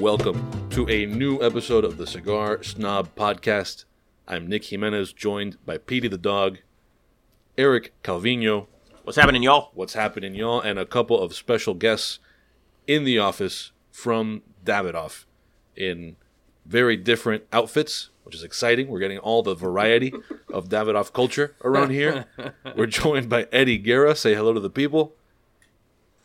welcome to a new episode of the Cigar Snob Podcast. I'm Nick Jimenez, joined by Petey the dog, Eric Calvino. What's happening, y'all? What's happening, y'all? And a couple of special guests in the office from Davidoff in very different outfits, which is exciting. We're getting all the variety of Davidoff culture around here. We're joined by Eddie Guerra. Say hello to the people.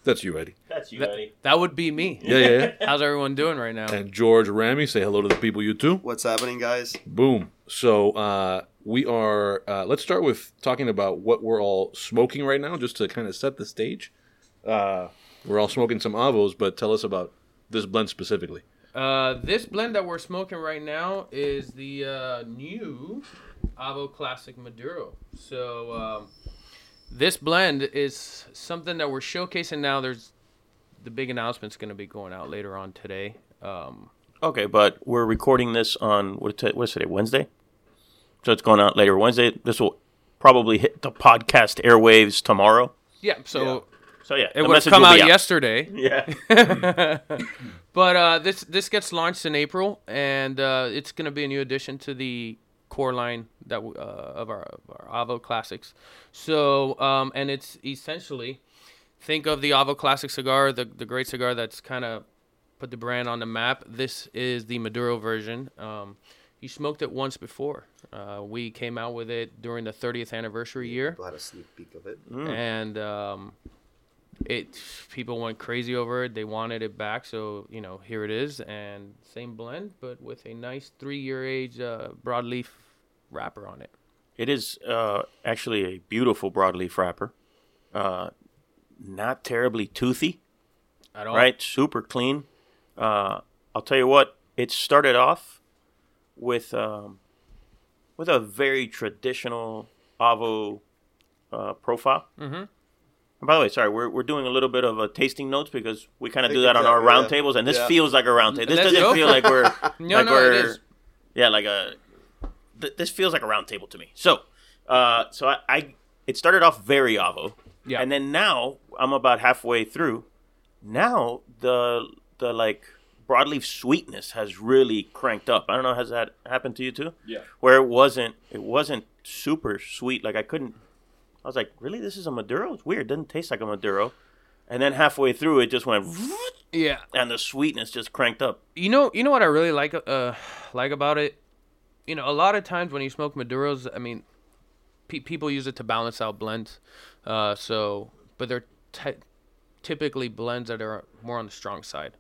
That's you, Eddie. That's you, That- Eddie. That would be me. Yeah, yeah, yeah. How's everyone doing right now? And George Ramy. Say hello to the people, you too. What's happening, guys? Boom. So uh, we are. Uh, let's start with talking about what we're all smoking right now, just to kind of set the stage. Uh, we're all smoking some avos, but tell us about this blend specifically. Uh, this blend that we're smoking right now is the uh, new Avo Classic Maduro. So um, this blend is something that we're showcasing now. There's the big announcement's going to be going out later on today. Um, Okay, but we're recording this on what is what's today? Wednesday. So it's going out later Wednesday. This will probably hit the podcast airwaves tomorrow. yeah, so So yeah, it would come out yesterday. Yeah. But uh, this this gets launched in April, and uh, it's going to be a new addition to the core line that uh, of our, of our Avo Classics. So, um, and it's essentially think of the Avo Classic cigar, the the great cigar that's kind of put the brand on the map. This is the Maduro version. Um, you smoked it once before. Uh, we came out with it during the 30th anniversary year I had a sneak peek of it. and um, it people went crazy over it. They wanted it back, so you know here it is, and same blend, but with a nice three-year age uh, broadleaf wrapper on it. It is uh, actually a beautiful broadleaf wrapper. Uh, not terribly toothy, At all. right? Super clean. Uh, I'll tell you what. It started off with um, with a very traditional Avo uh, profile. Mm-hmm. And by the way, sorry, we're, we're doing a little bit of a tasting notes because we kind of do that on our round yeah. tables, and this Yeah. feels like a round table. This Let's doesn't go. feel like we're No, like no, we're it is. yeah, like a. Th- this feels like a round table to me. So, uh, so I, I it started off very avo, Yeah. and then now I'm about halfway through. Now the the like broadleaf sweetness has really cranked up. I don't know has that happened to you too? Yeah. Where it wasn't it wasn't super sweet. Like I couldn't. I was like, really, this is a Maduro? It's weird. It doesn't taste like a Maduro. And then halfway through, it just went, Yeah. and the sweetness just cranked up. You know, you know what I really like uh like about it. You know, a lot of times when you smoke Maduros, I mean, pe- people use it to balance out blends. Uh, so, but they're ty- typically blends that are more on the strong side.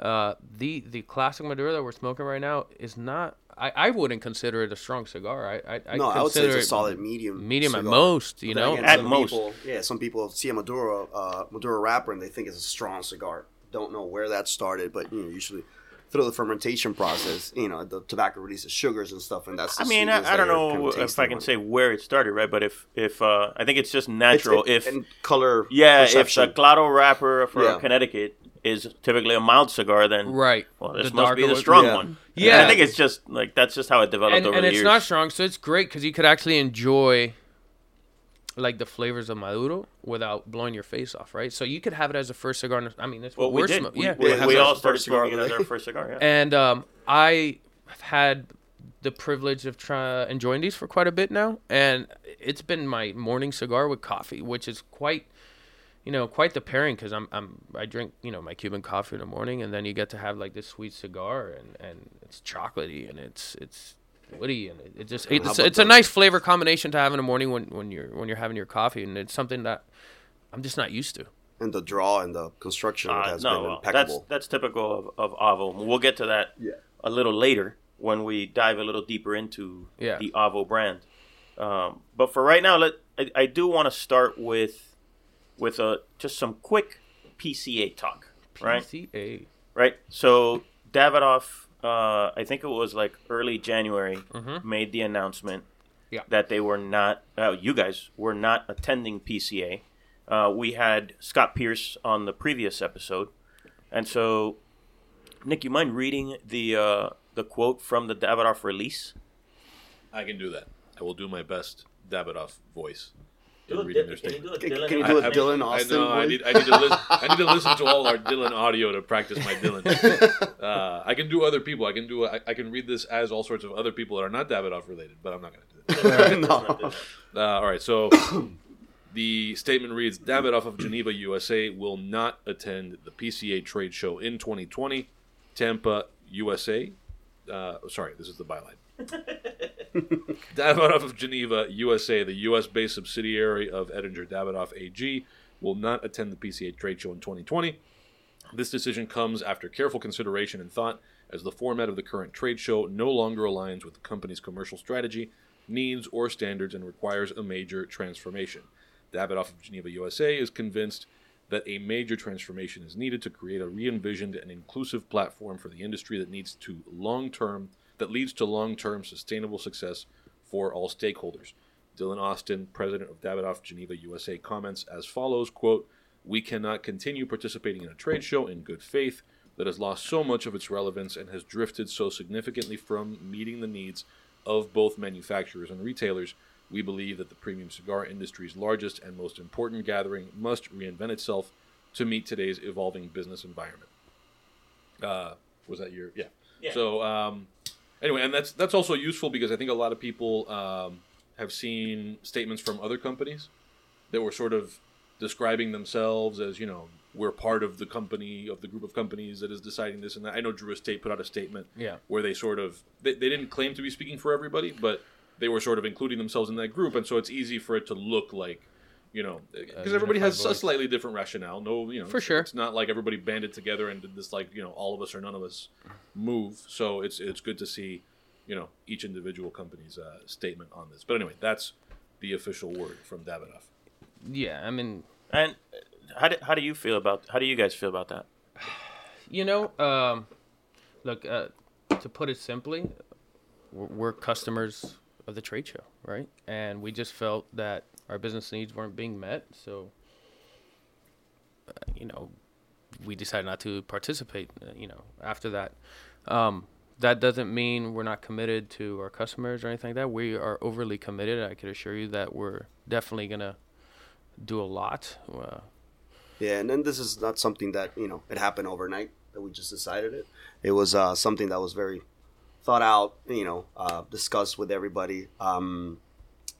Uh, the the classic Maduro that we're smoking right now is not. I, I wouldn't consider it a strong cigar. I I, I no, I would say consider it's a it solid medium. medium at most. You But know, again, At most. people- yeah, some people see a Maduro, uh, Maduro wrapper and they think it's a strong cigar. Don't know where that started, but you know, usually through the fermentation process, you know, the tobacco releases sugars and stuff, and that's. The I mean, I, I don't know kinda if I can on say where it started, right? But if if uh, I think it's just It's- natural. it- if and color, yeah, perception. if the Claro wrapper for Yeah. Connecticut is typically a mild cigar, then right? well, this The must be the strong Yeah. one. Yeah. And I think it's just like that's just how it developed and, over and the it's not strong, so it's great because you could actually enjoy like the flavors of Maduro without blowing your face off, right? So you could have it as a first cigar. I mean, that's well, what we we're did. smoking. we yeah, we, Yeah, we all started first cigar smoking it as today. our first cigar. Yeah. and um, I have had the privilege of try enjoying these for quite a bit now, and it's been my morning cigar with coffee, which is quite, you know, quite the pairing because I'm I'm I drink you know my Cuban coffee in the morning, and then you get to have like this sweet cigar, and and it's chocolatey and it's it's woody and it, it just how it's, about it's a nice flavor combination to have in the morning when when you're when you're having your coffee, and it's something that I'm just not used to. and the draw and the construction Uh, has no, been well, that's impeccable. that's typical of, of Avo. We'll get to that Yeah. a little later when we dive a little deeper into Yeah. the Avo brand. Um, but for right now, let I, I do want to start with with a just some quick PCA talk, right? PCA. Right. So Davidoff, uh, I think it was like early January, made the announcement Yeah. that they were not. Uh, you guys were not attending PCA. Uh, we had Scott Pierce on the previous episode, and so Nick, you mind reading the uh, the quote from the Davidoff release? I can do that. I will do my best Davidoff voice. Do reading Dylan- their can you do a Dylan can you do a? Dylan I Austin know. I need. I need to listen. I need to listen to all our Dylan audio to practice my Dylan. Uh, I can do other people. I can do. I, I can read this as all sorts of other people that are not Davidoff related, but I'm not going to do that. no. Uh, all right. So the statement reads: Davidoff of Geneva, USA, will not attend the PCA trade show in 2020, Tampa, USA. Uh, sorry, this is the byline. Davidoff of Geneva, USA, the U.S. based subsidiary of Oettinger Davidoff AG, will not attend the PCA trade show in 2020. This decision comes after careful consideration and thought, as the format of the current trade show no longer aligns with the company's commercial strategy, needs, or standards and requires a major transformation. Davidoff of Geneva, USA is convinced that a major transformation is needed to create a re-envisioned and inclusive platform for the industry that needs to long-term that leads to long-term sustainable success for all stakeholders. Dylan Austin, president of Davidoff Geneva USA, comments as follows: "Quote: We cannot continue participating in a trade show in good faith that has lost so much of its relevance and has drifted so significantly from meeting the needs of both manufacturers and retailers. We believe that the premium cigar industry's largest and most important gathering must reinvent itself to meet today's evolving business environment." Uh, was that your yeah? Yeah. So um, anyway, and that's that's also useful because I think a lot of people um, have seen statements from other companies that were sort of describing themselves as you know we're part of the company of the group of companies that is deciding this and that. I know Drew Estate put out a statement Yeah. where they sort of they, they didn't claim to be speaking for everybody, but they were sort of including themselves in that group, and so it's easy for it to look like you know because everybody unified has a slightly different rationale. No, you know For it's- sure. it's not like everybody banded together and did this like you know all of us or none of us move. So it's it's good to see you know each individual company's uh, statement on this. But anyway, that's the official word from Davidoff. Yeah, I mean, And uh, how do, how do you feel about how do you guys feel about that? you know, um, look, uh, to put it simply, we're, we're customers of the trade show, right? And we just felt that our business needs weren't being met, so uh, you know, we decided not to participate. Uh, you know, after that, um, that doesn't mean we're not committed to our customers or anything like that. We are overly committed. I can assure you that we're definitely gonna do a lot. Uh, Yeah, and then this is not something that you know it happened overnight that we just decided it. It was uh, something that was very thought out, you know, uh, discussed with everybody, um,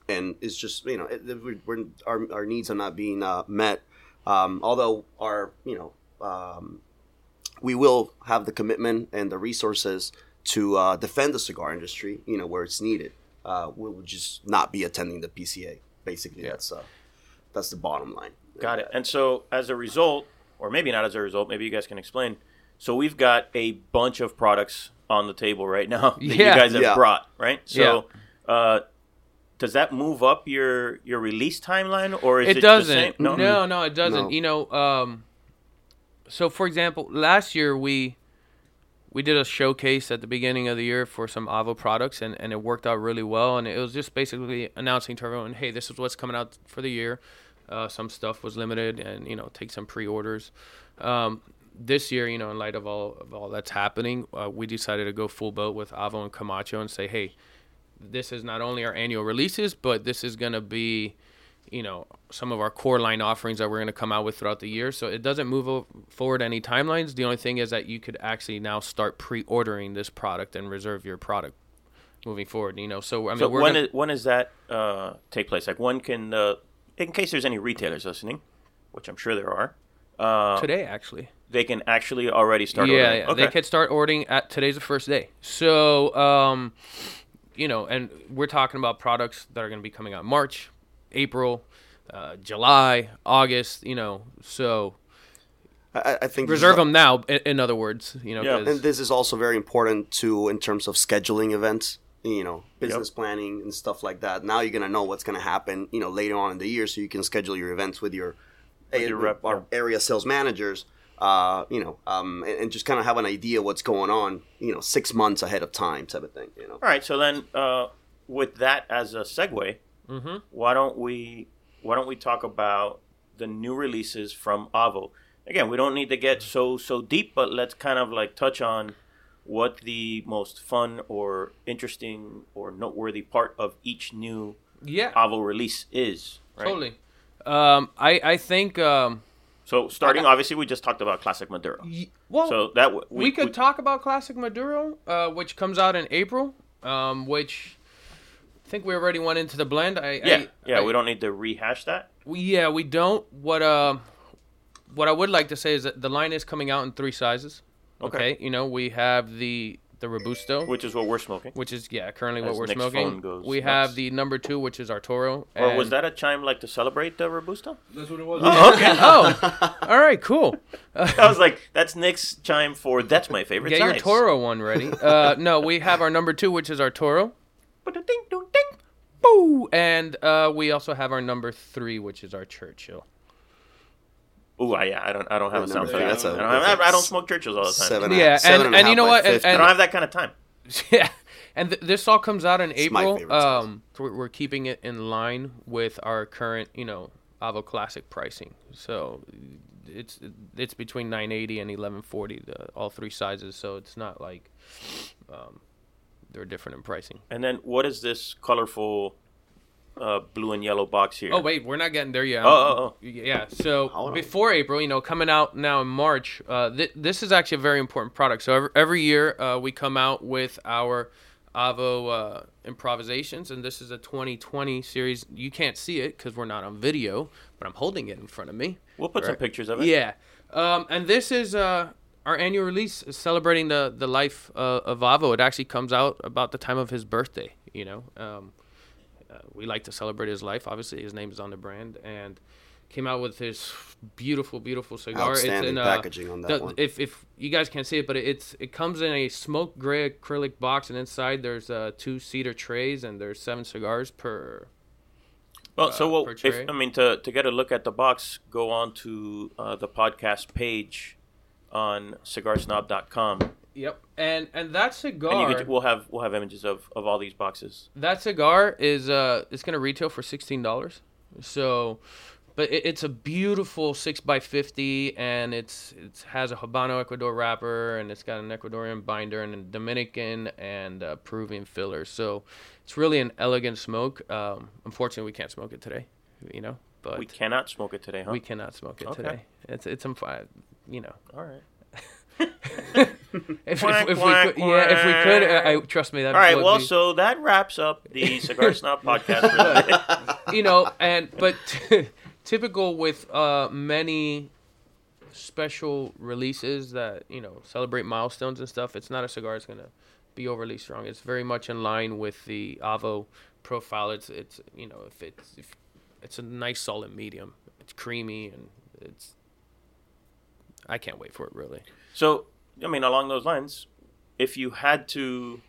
and it's just you know it, it- we're, we're, our our needs are not being uh, met. Um, although our you know um, we will have the commitment and the resources to uh, defend the cigar industry, you know, where it's needed. Uh, we will just not be attending the PCA. Basically, Yeah. that's uh, that's the bottom line. Got it. And so as a result, or maybe not as a result, maybe you guys can explain. So we've got a bunch of products on the table right now that you guys have Yeah. brought, right? So uh, does that move up your your release timeline, or is it, it doesn't. The same? No, No. no, it doesn't. No. You know, um, so for example, last year we we did a showcase at the beginning of the year for some Avo products, and, and it worked out really well. And it was just basically announcing to everyone, hey, this is what's coming out for the year. Uh, some stuff was limited, and you know, take some pre-orders. Um, this year, you know, in light of all of all that's happening, uh, we decided to go full boat with Avo and Camacho and say, hey, this is not only our annual releases, but this is going to be, you know, some of our core line offerings that we're going to come out with throughout the year. So it doesn't move forward any timelines. The only thing is that you could actually now start pre-ordering this product and reserve your product moving forward. You know, so I mean, So we're when gonna, is, when does that uh, take place? Like when can uh, in case there's any retailers listening, which I'm sure there are, uh, today actually. they can actually already start. yeah, ordering. yeah. Okay. they could start ordering at today's the first day. So, um, you know, and we're talking about products that are going to be coming out March, April, uh, July, August. You know, so I, I think reserve al- them now. In, in other words, you know, Yeah. 'cause- And this is also very important too in terms of scheduling events. You know, business planning and stuff like that. Now you're gonna know what's gonna happen. You know, later on in the year, so you can schedule your events with your, With your rep, our area sales managers. Uh, you know, um, and, and just kind of have an idea what's going on. You know, six months ahead of time, type of thing. You know. All right. So then, uh, with that as a segue, Mhm. why don't we why don't we talk about the new releases from Avo? Again, we don't need to get so so deep, but let's kind of like touch on what the most fun or interesting or noteworthy part of each new Yeah, Avo release is. Right? totally. Um, I I think um, So starting, obviously, we just talked about classic Maduro. well, So that w- we, could talk about Classic Maduro, uh, which comes out in April. Um, which I think we already went into the blend. I, Yeah, I, yeah. I- we don't need to rehash that. we- yeah, we don't. What uh, what I would like to say is that the line is coming out in three sizes. Okay. Okay, you know we have the the robusto, Which is what we're smoking. which is yeah currently what we're Nick's smoking. phone goes we nuts. have the number two, which is our Toro. Or was and- that a chime like to celebrate the Robusto? That's what it was. Oh, okay. oh, all right, cool. I was like, that's Nick's chime for that's my favorite Get your size. Toro one ready. Uh, no, we have our number two, which is our Toro. Ba-da-ding, dong, ding. Boo! And uh, we also have our number three, which is our Churchill. Ooh, I, yeah, I don't, I don't have a Yeah, sound number for that. that's a- I don't, have, I don't smoke Churchills all the time. Seven. Yeah, seven and- a and you know what, and- 50. I don't have that kind of time. yeah, and th- this all comes out in my April. favorite size. Um, we're, we're keeping it in line with our current, you know, Avo Classic pricing. So it's it's between 980 and 1140, the, all three sizes. So it's not like um, they're different in pricing. And then what is this colorful uh, blue and yellow box here? Oh wait, we're not getting there yet. Oh, oh, oh. Yeah. So before April, you know, coming out now in March, uh, th- this is actually a very important product. So every, every year uh, we come out with our Avo uh, improvisations, and this is a 2020 series. You can't see it because we're not on video, but I'm holding it in front of me. We'll put some pictures of it. Yeah. Um, and this is uh, our annual release celebrating the, the life uh, of Avo. It actually comes out about the time of his birthday, you know. Um, uh, we like to celebrate his life. Obviously, his name is on the brand. And came out with this beautiful, beautiful cigar. Outstanding in, uh, packaging on that the- one. If, if you guys can't see it, but it's it comes in a smoke gray acrylic box, and inside there's uh, two cedar trays, and there's seven cigars per. Well, so uh, what, per if. I mean to to get a look at the box, go on to uh, the podcast page on cigarsnob.com, Yep. And and that cigar. and could, we'll have we'll have images of, of all these boxes. That cigar is uh it's gonna retail for sixteen dollars. So, but it, it's a beautiful six x fifty, and it's it has a Habano Ecuador wrapper, and it's got an Ecuadorian binder and a Dominican and uh, Peruvian filler. So, it's really an elegant smoke. Um, unfortunately, we can't smoke it today, you know. But We cannot smoke it today, huh? we cannot smoke it Okay. today. It's it's um, you know. all right. If, if, Quack, if we quack, could, yeah, if we could, uh, I trust me that. All right. Well, be- so that wraps up the Cigar Snob podcast. For today. you know, and but typical with uh, many special releases that you know celebrate milestones and stuff. It's not a cigar that's gonna be overly strong. It's very much in line with the Avo profile. It's it's you know if it's if it's a nice solid medium. It's creamy and it's. I can't wait for it really. So, I mean, along those lines, if you had to,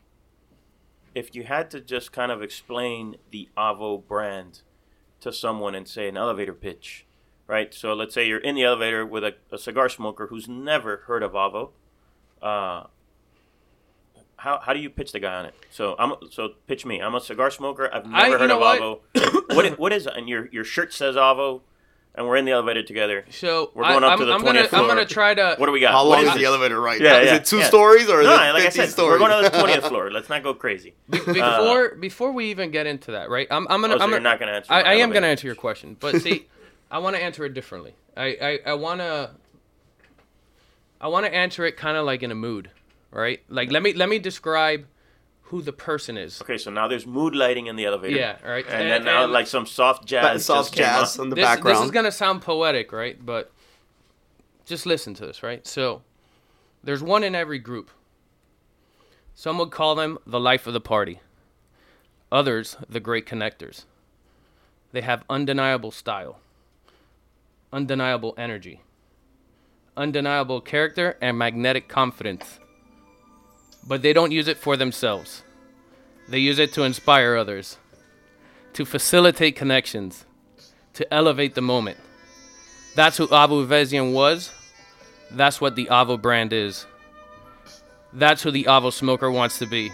if you had to just kind of explain the Avo brand to someone and say an elevator pitch, right? So let's say you're in the elevator with a, a cigar smoker who's never heard of Avo. Uh, how, how do you pitch the guy on it? So I'm so pitch me. I'm a cigar smoker. I've I- never you heard of what? Avo. what what is and your your shirt says Avo, and we're in the elevator together. So We're going I, up I'm, to the I'm gonna 20th I'm floor. gonna try to. What do we got? How long is is the elevator right Yeah, now? Is it two yeah. stories or is No, it like I said, stories? we're going to the twentieth floor. Let's not go crazy. Uh, before before we even get into that, right? I'm I'm gonna Oh, so I'm you're gonna, not gonna answer I, I am gonna answer your question, but see, I want to answer it differently. I I, I want to I want to answer it kind of like in a mood, right? Like let me let me describe who the person is. Okay, so now there's mood lighting in the elevator. Yeah, all right. And, And- then now like some soft jazz. soft jazz on. on the This, background. this is gonna sound poetic, right? But just listen to this, right? So there's one in every group. Some would call them the life of the party. Others, the great connectors. They have undeniable style, undeniable energy, undeniable character, and magnetic confidence. But they don't use it for themselves. They use it to inspire others, to facilitate connections, to elevate the moment. That's who Avo Uvezian was. That's what the Avo brand is. That's who the Avo smoker wants to be.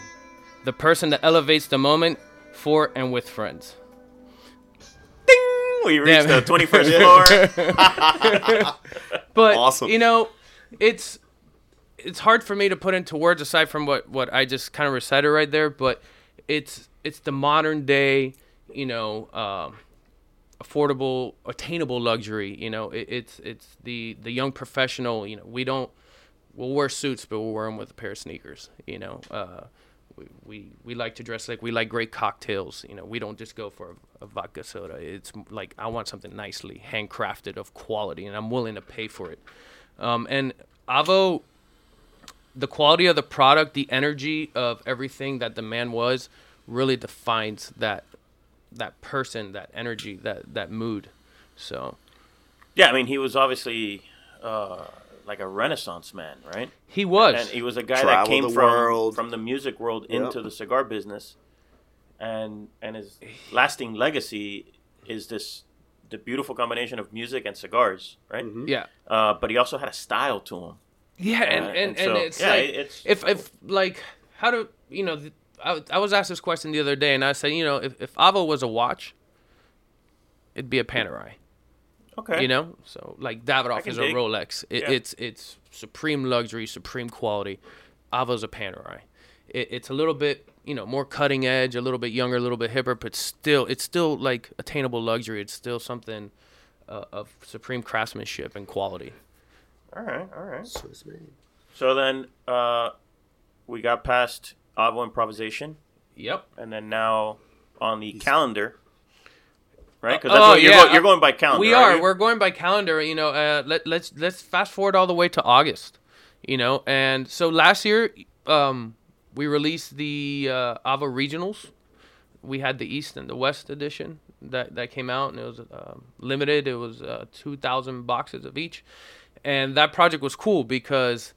The person that elevates the moment for and with friends. Ding! We reached Damn. the 21st floor. But Awesome. you know, it's it's hard for me to put into words aside from what what I just kind of recited right there. But it's it's the modern day, you know, um, affordable, attainable luxury. You know, it, it's it's the the young professional. You know, we don't we'll wear suits, but we'll wear them with a pair of sneakers. You know, uh, we, we we like to dress like we like great cocktails. You know, we don't just go for a, a vodka soda. It's like I want something nicely handcrafted of quality, and I'm willing to pay for it. Um, and Avo, the quality of the product, the energy of everything that the man was, really defines that that person, that energy, that that mood. So Yeah, I mean, he was obviously uh, like a Renaissance man, right? he was. And he was a guy that came the from world. from the music world Yep. into the cigar business, and and his lasting legacy is this the beautiful combination of music and cigars, right? Mm-hmm. yeah. Uh, but he also had a style to him. Yeah, and and, and and so, it's yeah, like it's- if if like how do you know? I, I was asked this question the other day, and I said, you know, if if Avo was a watch, it'd be a Panerai. Okay, You know, so like Davidoff is a. Rolex. It, Yeah. It's it's supreme luxury, supreme quality. Avo's a Panerai. It, it's a little bit you know more cutting edge, a little bit younger, a little bit hipper, but still it's still like attainable luxury. It's still something uh, of supreme craftsmanship and quality. All right, all right. Swiss made. So then uh, we got past Avo improvisation, Yep. and then now on the calendar, right? Because Oh, you're, yeah. go- you're going by calendar. We aren't you? We're going by calendar. You know, uh, let, let's let's fast forward all the way to August. You know, and so last year, um, we released the uh, Avo regionals. We had the East and the West edition that that came out, and it was um limited. It was uh, two thousand boxes of each, and that project was cool because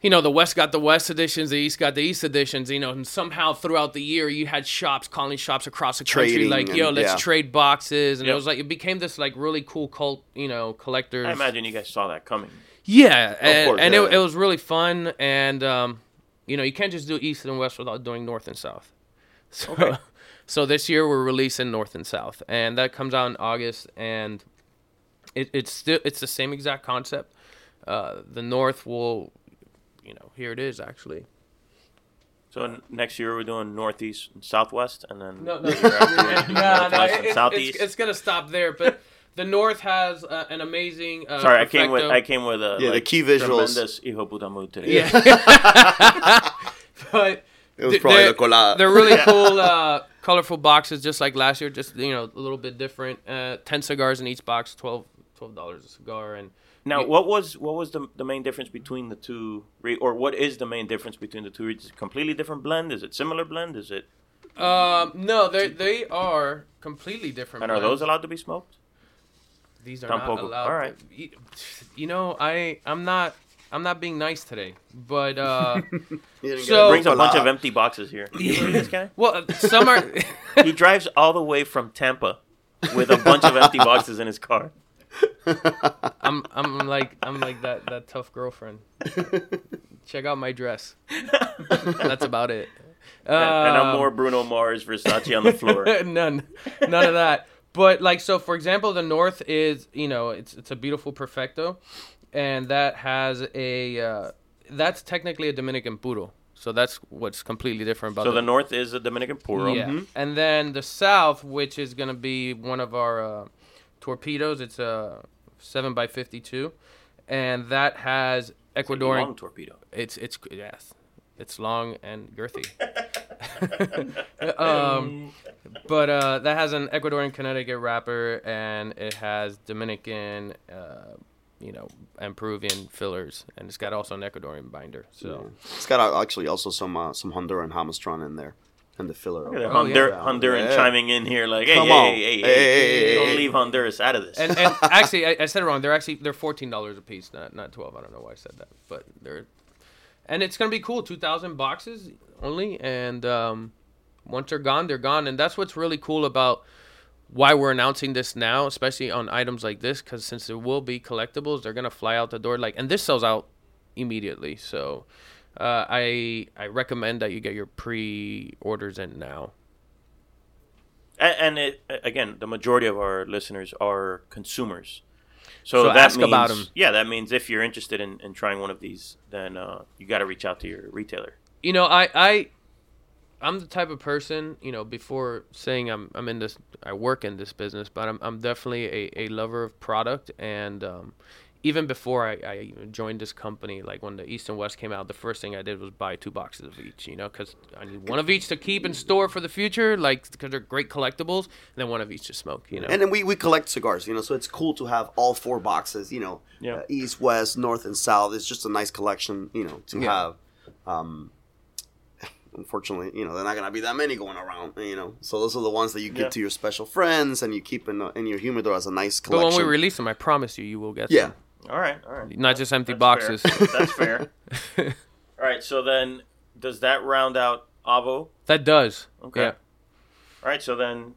you know, the West got the West editions, the East got the East editions, you know, and somehow throughout the year you had shops calling shops across the country Trading like, yo, and- let's yeah. trade boxes. And it Yep. was like, it became this like really cool cult, you know, collectors. I imagine you guys saw that coming. Yeah, and, course, and yeah, it, yeah. it was really fun. And, um, you know, you can't just do East and West without doing North and South. So, Okay. so this year we're releasing North and South, and that comes out in August. And it, it's still it's the same exact concept. Uh, the North will, you know, here it is actually. So n- next year we're doing northeast and southwest, and then No, no, the year no, no, it- and it's, southeast. it's, it's gonna stop there. But the North has uh, an amazing. Uh, Sorry, I came with I came with a Yeah, the key visuals. Tremendous hijo puta mood today. Yeah. but It was probably they're, the colada. they're really cool, uh, colorful boxes, just like last year. Just you know, a little bit different. Uh, Ten cigars in each box, 12 dollars a cigar, and Now, You- what was what was the the main difference between the two, re- or what is the main difference between the two? Is it a completely different blend? Is it similar blend? Is it? um, no, they they are completely different. And are those allowed to be smoked? These are Tampoco. not allowed. All right. You, you know, I I'm not I'm not being nice today, but uh, You didn't get So- a Brings a bunch of empty boxes here. This guy? well, some are. He drives all the way from Tampa with a bunch of empty boxes in his car. I'm I'm like I'm like that that tough girlfriend. Check out my dress. That's about it. And, and I'm Um, more Bruno Mars, Versace on the floor. none, none of that. But like, so for example, the North is you know it's it's a beautiful perfecto, and that has a uh, that's technically a Dominican puro. So that's what's completely different about So the north is a Dominican Puro. yeah. And then the South, which is gonna be one of our uh, torpedoes, it's a seven by fifty two, and that has Ecuadorian. Long torpedo. It's it's yes, it's long and girthy. um, but uh, that has an Ecuadorian Connecticut wrapper, and it has Dominican, uh, you know, and Peruvian fillers, and it's got also an Ecuadorian binder. So It's got uh, actually also some uh, some Honduran Jamastran in there, and the filler. Look at that Oh, Hondur- yeah. Honduran Yeah. chiming in here like, hey, Come hey, on. hey, hey, Hey, hey, hey, don't leave Honduras out of this. and, and actually, I, I said it wrong. They're actually they're fourteen dollars a piece, not not twelve. I don't know why I said that, but they're, and it's gonna be cool. Two thousand boxes only, and um, once they're gone, they're gone, and that's what's really cool about why we're announcing this now, especially on items like this, because since there will be collectibles, they're gonna fly out the door. Like, and this sells out immediately, so. Uh, I I recommend that you get your pre-orders in now. A- and it again, the majority of our listeners are consumers. So, So that ask means. Yeah, that means if you're interested in, in trying one of these, then uh, you got to reach out to your retailer. you know, I I I'm the type of person, you know, before saying I'm I'm in this, I work in this business, but I'm I'm definitely a, a lover of product, and um, even before I, I joined this company, like when the East and West came out, the first thing I did was buy two boxes of each, you know, because I need one of each to keep in store for the future, like because they're great collectibles, and then one of each to smoke, you know. And then we, we collect cigars, you know, so it's cool to have all four boxes, you know, Yeah. uh, east, west, north, and south. It's just a nice collection, you know, to Yeah. have. Um, unfortunately, you know, they're not gonna be that many going around, you know. So those are the ones that you give Yeah. to your special friends and you keep in, the, in your humidor as a nice collection. but when we release them, I promise you, you will get yeah, some. All right, all right. not just empty That's boxes. fair. That's fair. all right, so then does that round out Avo? that does. Okay. Yeah. All right, so then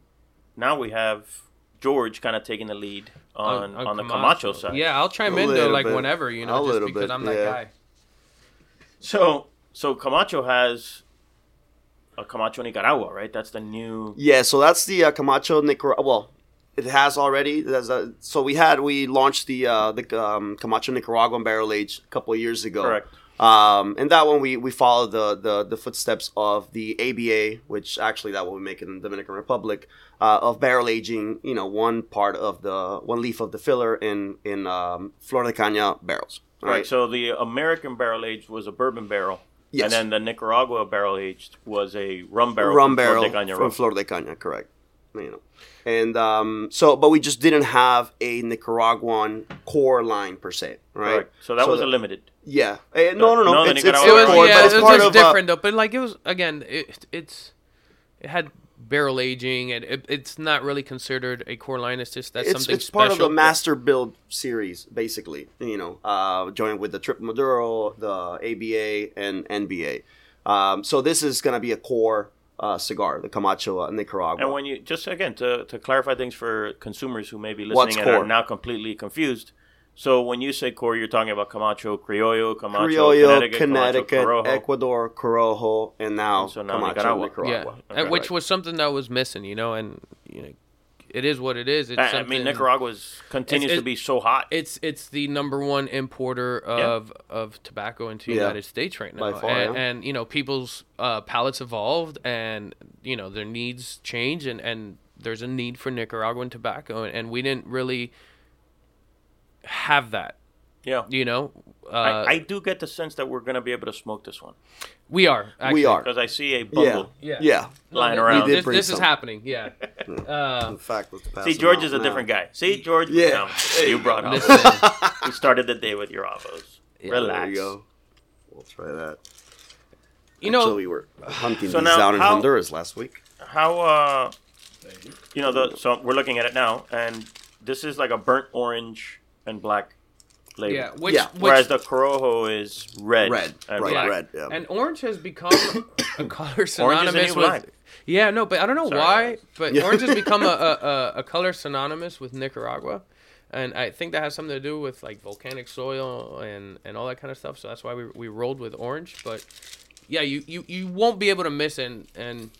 now we have George kind of taking the lead on on, the Camacho side. Yeah, I'll chime A in though, like bit. whenever, you A know, just little because bit, I'm that yeah. guy. So so Camacho has a Camacho Nicaragua, right? That's the new. yeah. So that's the uh, Camacho Nicaragua. Well, it has already. A, so we had we launched the uh, the um, Camacho Nicaraguan barrel age a couple of years ago. Correct. Um, and that one we, we followed the, the, the footsteps of the ABA, which actually that one we make in the Dominican Republic, uh, of barrel aging, you know, one part of the one leaf of the filler in in um, Flor de Caña barrels. Right. Right. So the American barrel aged was a bourbon barrel. Yes. And then the Nicaragua barrel aged was a rum barrel. rum from barrel from. Flor de Caña, correct? You know, and um, so but we just didn't have a Nicaraguan core line per se, right? Correct. So that was the- a limited. Yeah. Eh, no, no, no. No, the it's, it's It was, core, yeah, but it it's was part just of uh, different though. But like it was again, it, it's it had barrel aging, and it, it's not really considered a core line. It's just that's it's, something it's special. part of the master build series, basically. You know, uh, joined with the Triple Maduro, the ABA, and NBA. Um, so this is going to be a core uh, cigar, the Camacho uh, Nicaragua. And when you just again to, to clarify things for consumers who may be What's listening and are now completely confused. So when you say core, you're talking about Camacho Criollo, Camacho Criollo, Connecticut, Connecticut, Camacho Corojo. Ecuador, Corojo, and now, And so now Camacho Nicaragua. Nicaragua. yeah, Okay. which was something that was missing, you know, and you know, it is what it is. It's I, I mean, Nicaragua continues It's- to be so hot. It's it's the number one importer of of tobacco into the Yeah. United States right now, By far, and, yeah. and you know people's uh, palates evolved, and you know their needs change, and and there's a need for Nicaraguan tobacco, and, and we didn't really have that. yeah. You know, uh, I, I do get the sense that we're going to be able to smoke this one we are. Actually. We are. because I see a Yeah. bundle. Yeah. Yeah. Lying No, around. This, this is some. happening. Yeah. Uh, In fact, let's See, George is a now. different guy. See, George, Yeah. no, you brought up. listen, We started the day with your avos. Relax. There you go. We'll try that. you know, Actually, we were hunting So these now down in how- Honduras last week. How uh, you know the so we're looking at it now, and this is like a burnt orange and black label. yeah. Which, Yeah. which Whereas the Corojo is red. Red, and right, black. red. Yeah. And orange has become a color Orange synonymous is the new with. black. Yeah, no, but I don't know Sorry, why, but Yeah. orange has become a, a, a, a color synonymous with Nicaragua, and I think that has something to do with like volcanic soil and, and all that kind of stuff. So that's why we, we rolled with orange. But yeah, you, you, you won't be able to miss it, and, and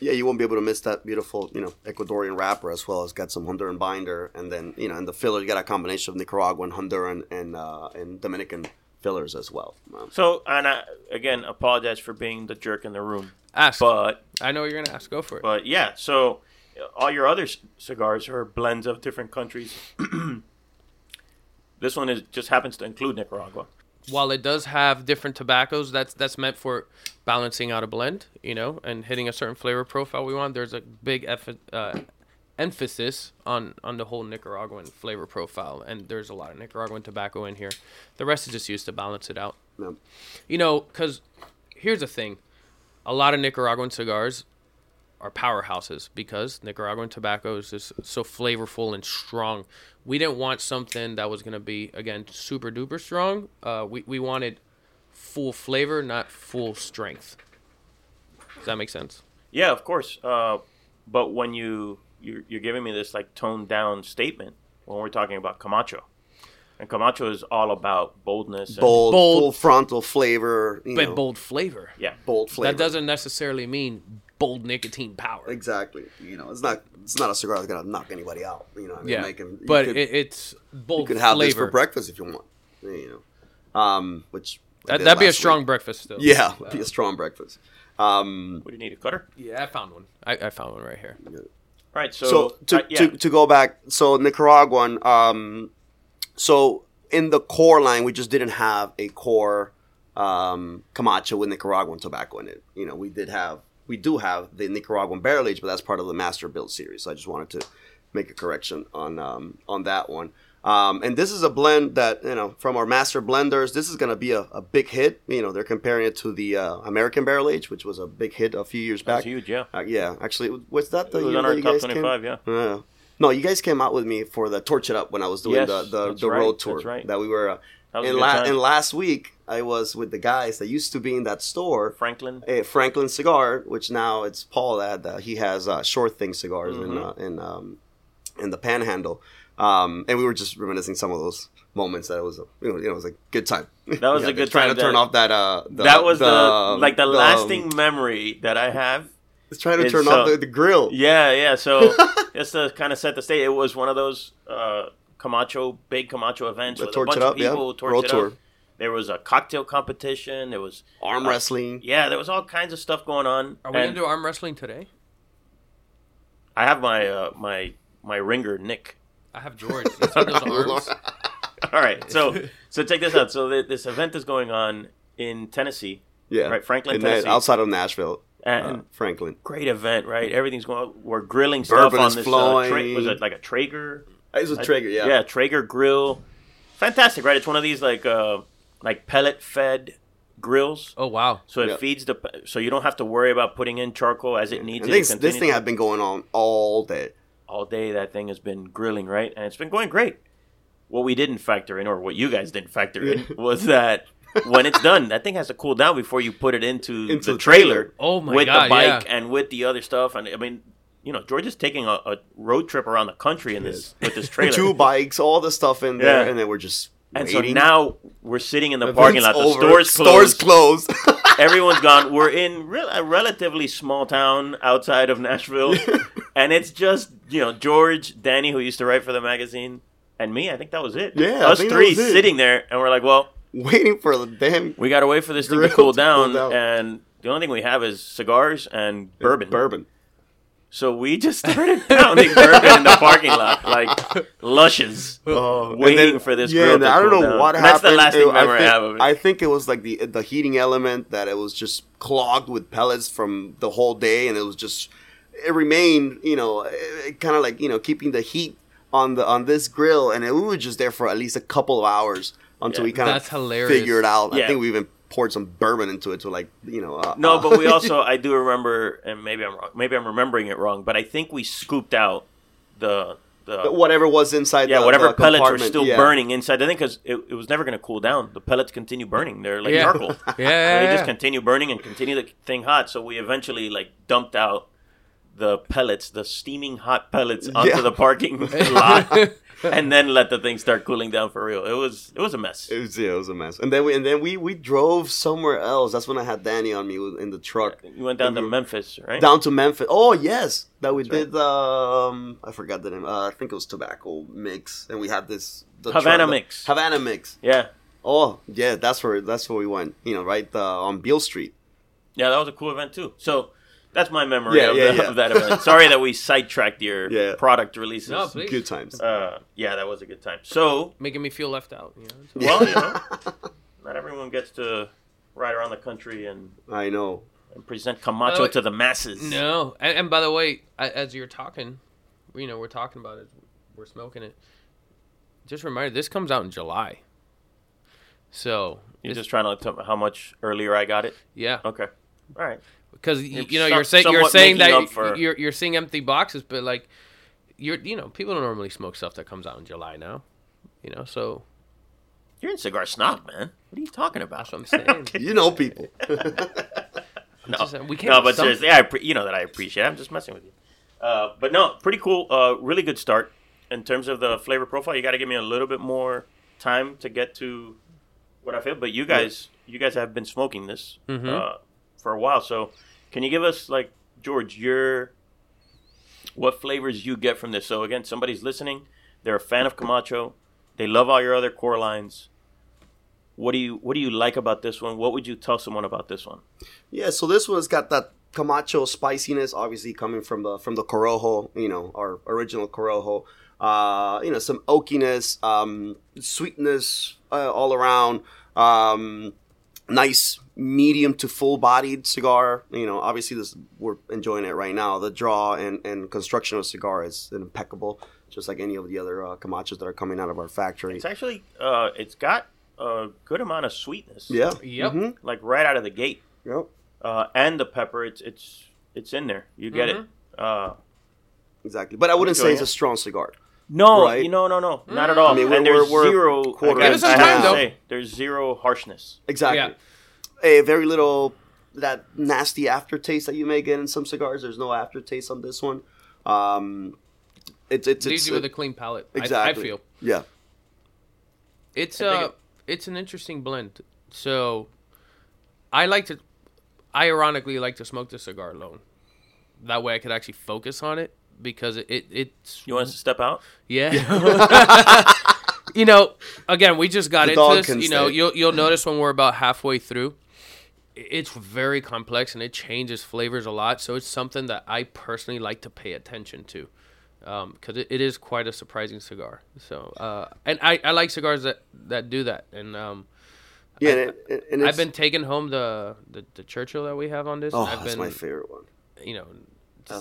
Yeah, you won't be able to miss that beautiful, you know, Ecuadorian wrapper as well as got some Honduran binder, and then you know, in the filler you got a combination of Nicaraguan, Honduran, and uh, and Dominican fillers as well. Um, So, and I, again, apologize for being the jerk in the room, ask. but I know you're gonna ask. Go for it. but yeah. So, uh, all your other c- cigars are blends of different countries. this one is just happens to include Nicaragua. While it does have different tobaccos, that's that's meant for balancing out a blend, you know, and hitting a certain flavor profile we want. There's a big eff- uh, emphasis on on the whole Nicaraguan flavor profile, and there's a lot of Nicaraguan tobacco in here. The rest is just used to balance it out. yeah. You know, because here's the thing: a lot of Nicaraguan cigars are powerhouses because Nicaraguan tobacco is just so flavorful and strong. We didn't want something that was gonna be again super duper strong. Uh, we we wanted full flavor, not full strength. Does that make sense? Yeah, of course. Uh, but when you you're, you're giving me this like toned down statement when we're talking about Camacho, and Camacho is all about boldness. And, bold, Bold. full frontal flavor, you But know, bold flavor. Yeah. bold flavor. That doesn't necessarily mean bold nicotine power. exactly. You know, it's not it's not a cigar that's gonna knock anybody out. You know, what I mean, Yeah, Make 'em- you but could- it, it's bold you can have flavor. this for breakfast if you want. You know, um, which that, that'd be a strong week. breakfast still. Yeah, be a strong breakfast. Um, What do you need a cutter? Yeah, I found one. I, I found one right here. All right, so, so to, uh, yeah, to, to go back, so Nicaraguan, um, so in the core line, we just didn't have a core um, Camacho with Nicaraguan tobacco in it. You know, we did have, we do have the Nicaraguan barrel age, but that's part of the master build series. So I just wanted to make a correction on um, on that one. Um, and this is a blend that you know from our master blenders. This is going to be a, a big hit. You know, they're comparing it to the uh, American barrel age, which was a big hit a few years back. huge, yeah. Uh, yeah, actually, was that the It was year on that you top guys came? 25, yeah. Yeah. No, you guys came out with me for the Torch It Up when I was doing Yes, the the, the right, road tour. that's right. That we were. Uh, That was a and, la- and last week, I was with the guys that used to be in that store, Franklin. eh, Franklin Cigar, which now it's Paul that uh, he has uh, Short Thing cigars in Mm-hmm. uh, in um, in the Panhandle, um, and we were just reminiscing some of those moments that it was a, you know, it was a good time. That was a good trying time to turn that- off that uh the, that was the, the- like the, the, lasting memory that I have. It's trying to turn uh, off the, the grill. Yeah, yeah. So just to kind of set the stage, it was one of those uh, Camacho big Camacho events with a bunch It of Up, yeah. people. Torch Road It tour. Up. There was a cocktail competition. There was Arm uh, wrestling. yeah, there was all kinds of stuff going on. Are we And gonna do arm wrestling today? I have my uh, my my ringer Nick. I have George. You see those arms? All right, so so check this out. So th- this event is going on in Tennessee, Yeah, Right, Franklin, And then Tennessee. outside of Nashville, and uh, Franklin. great event, right? Everything's going. We're grilling Bourbon stuff on is this. flowing. Uh, tra- was it like a Traeger? It was a Traeger, yeah. Yeah, Traeger grill. Fantastic, right? It's one of these like uh like pellet fed grills. Oh wow. So it Yeah. feeds the so you don't have to worry about putting in charcoal as it needs And it to this, this thing to- had been going on all day. all day. That thing has been grilling, right? And it's been going great. What we didn't factor in, or what you guys didn't factor in, was that when it's done, that thing has to cool down before you put it into, Into the the trailer. trailer. Oh my with God, the bike yeah. and with the other stuff. And I mean, you know, George is taking a, a road trip around the country in this with this trailer. Two bikes, all the stuff in there, Yeah. and then we're just and waiting. so now we're sitting in the parking lot. The over. store's Store's closed. closed. Everyone's gone. We're in re- a relatively small town outside of Nashville, and it's just you know George, Danny, who used to write for the magazine, and me. I think that was it. Yeah, us three sitting there, and we're like, well, waiting for the damn we got to wait for this thing to cool down, down. and the only thing we have is cigars and bourbon. Bourbon. So we just started pounding bourbon in the parking lot like lushes. Oh, and Waiting for this Yeah, grill and to I don't cool know down. what And happened. that's the lasting It- I memory I think, have of it. I think it was like the the heating element that it was just clogged with pellets from the whole day, and it was just it remained, you know, eh, kind of like you know keeping the heat on the on this grill, and it, we were just there for at least a couple of hours until Yeah. we kind That's of hilarious. figured out. Yeah. I think we even poured some bourbon into it to like you know. Uh, No, uh, but we also I do remember, and maybe I'm wrong. Maybe I'm remembering it wrong, but I think we scooped out the the whatever was inside. yeah the, whatever the pellets were still yeah. burning inside I think because it, it was never going to cool down. The pellets continue burning. They're like Yeah. charcoal. Yeah, So yeah, they just continue burning and continue the thing hot. So we eventually like dumped out the pellets, the steaming hot pellets onto Yeah. the parking lot, and then let the thing start cooling down for real. It was it was a mess. It was yeah, it was a mess. And then we and then we we drove somewhere else. That's when I had Danny on me in the truck You went down to Mhm. Memphis, right? down to Memphis. Oh yes, that we That's right. did. Um, I forgot the name. Uh, I think it was tobacco mix, and we had this the Havana the- mix. Havana mix. Yeah, Oh yeah, that's where that's where we went. You know, right uh, on Beale Street. yeah, that was a cool event too. So. That's my memory Yeah, of, yeah, the, yeah. of that event. Sorry that we sidetracked your Yeah. product releases. No, please. Good times. Uh, yeah, that was a good time. So, Making me feel left out. You know? Well, you know, not everyone gets to ride around the country and, I know. and present Camacho Uh, to the masses. No, and, and by the way, as you're talking, you know, we're talking about it, we're smoking it. Just a reminder, this comes out in July. So You're just trying to tell me how much earlier I got it. yeah, Okay, all right. Because You're you know you're saying you're saying that for- you're you're seeing empty boxes, but like you're you know people don't normally smoke stuff that comes out in July now. You know, so You're in cigar snob, man. What are you talking that's about? what I'm saying. You know people. no, Just, we can't no, but some- seriously, I appre- you know that I appreciate. it. I'm just messing with you. Uh, but no, pretty cool. Uh, really good start in terms of the flavor profile. You got to give me a little bit more time to get to what I feel. But you guys, you guys have been smoking this Mhm. uh, for a while. So, can you give us like George your what flavors you get from this? So again, somebody's listening. They're a fan of Camacho. They love all your other core lines. What do you What do you like about this one? What would you tell someone about this one? Yeah, so this one's got that Camacho spiciness, obviously coming from the from the Corojo, you know, our original Corojo. Uh, you know, some oakiness, um, sweetness uh, all around. Um, nice medium to full bodied cigar. You know, obviously this we're enjoying it right now. The draw and, and construction of the cigar is impeccable, just like any of the other uh, Camachos that are coming out of our factory. It's actually uh, it's got a good amount of sweetness. Yeah. Yep. Mhm. like right out of the gate. Yep. Uh, and the pepper, it's it's it's in there. You get it. Uh, Exactly. But I wouldn't say enjoying it's a strong cigar. no, Right. you know, no, no, not at all. I mean, and we're- there's we're- we're zero. quarter again, Give it some I time, have to say, there's zero harshness. Exactly. Yeah. A very little that nasty aftertaste that you may get in some cigars. There's no aftertaste on this one. Um, it's it's Leaves it's you with a clean palate. Exactly. I, feel Yeah. it's I dig uh it. it's an interesting blend. So I like to I ironically like to smoke the cigar alone. That way I could actually focus on it because it, it it's You want us to step out? Yeah. you know, again, we just got The into this. can You know, stay. you'll you'll notice when we're about halfway through, it's very complex and it changes flavors a lot. So it's something that I personally like to pay attention to, because it, it is quite a surprising cigar. So, uh, and I, I like cigars that that do that. And um, Yeah. I- and, it- and I've been taking home the, the the Churchill that we have on this. Oh, I've that's been, my favorite one. You know,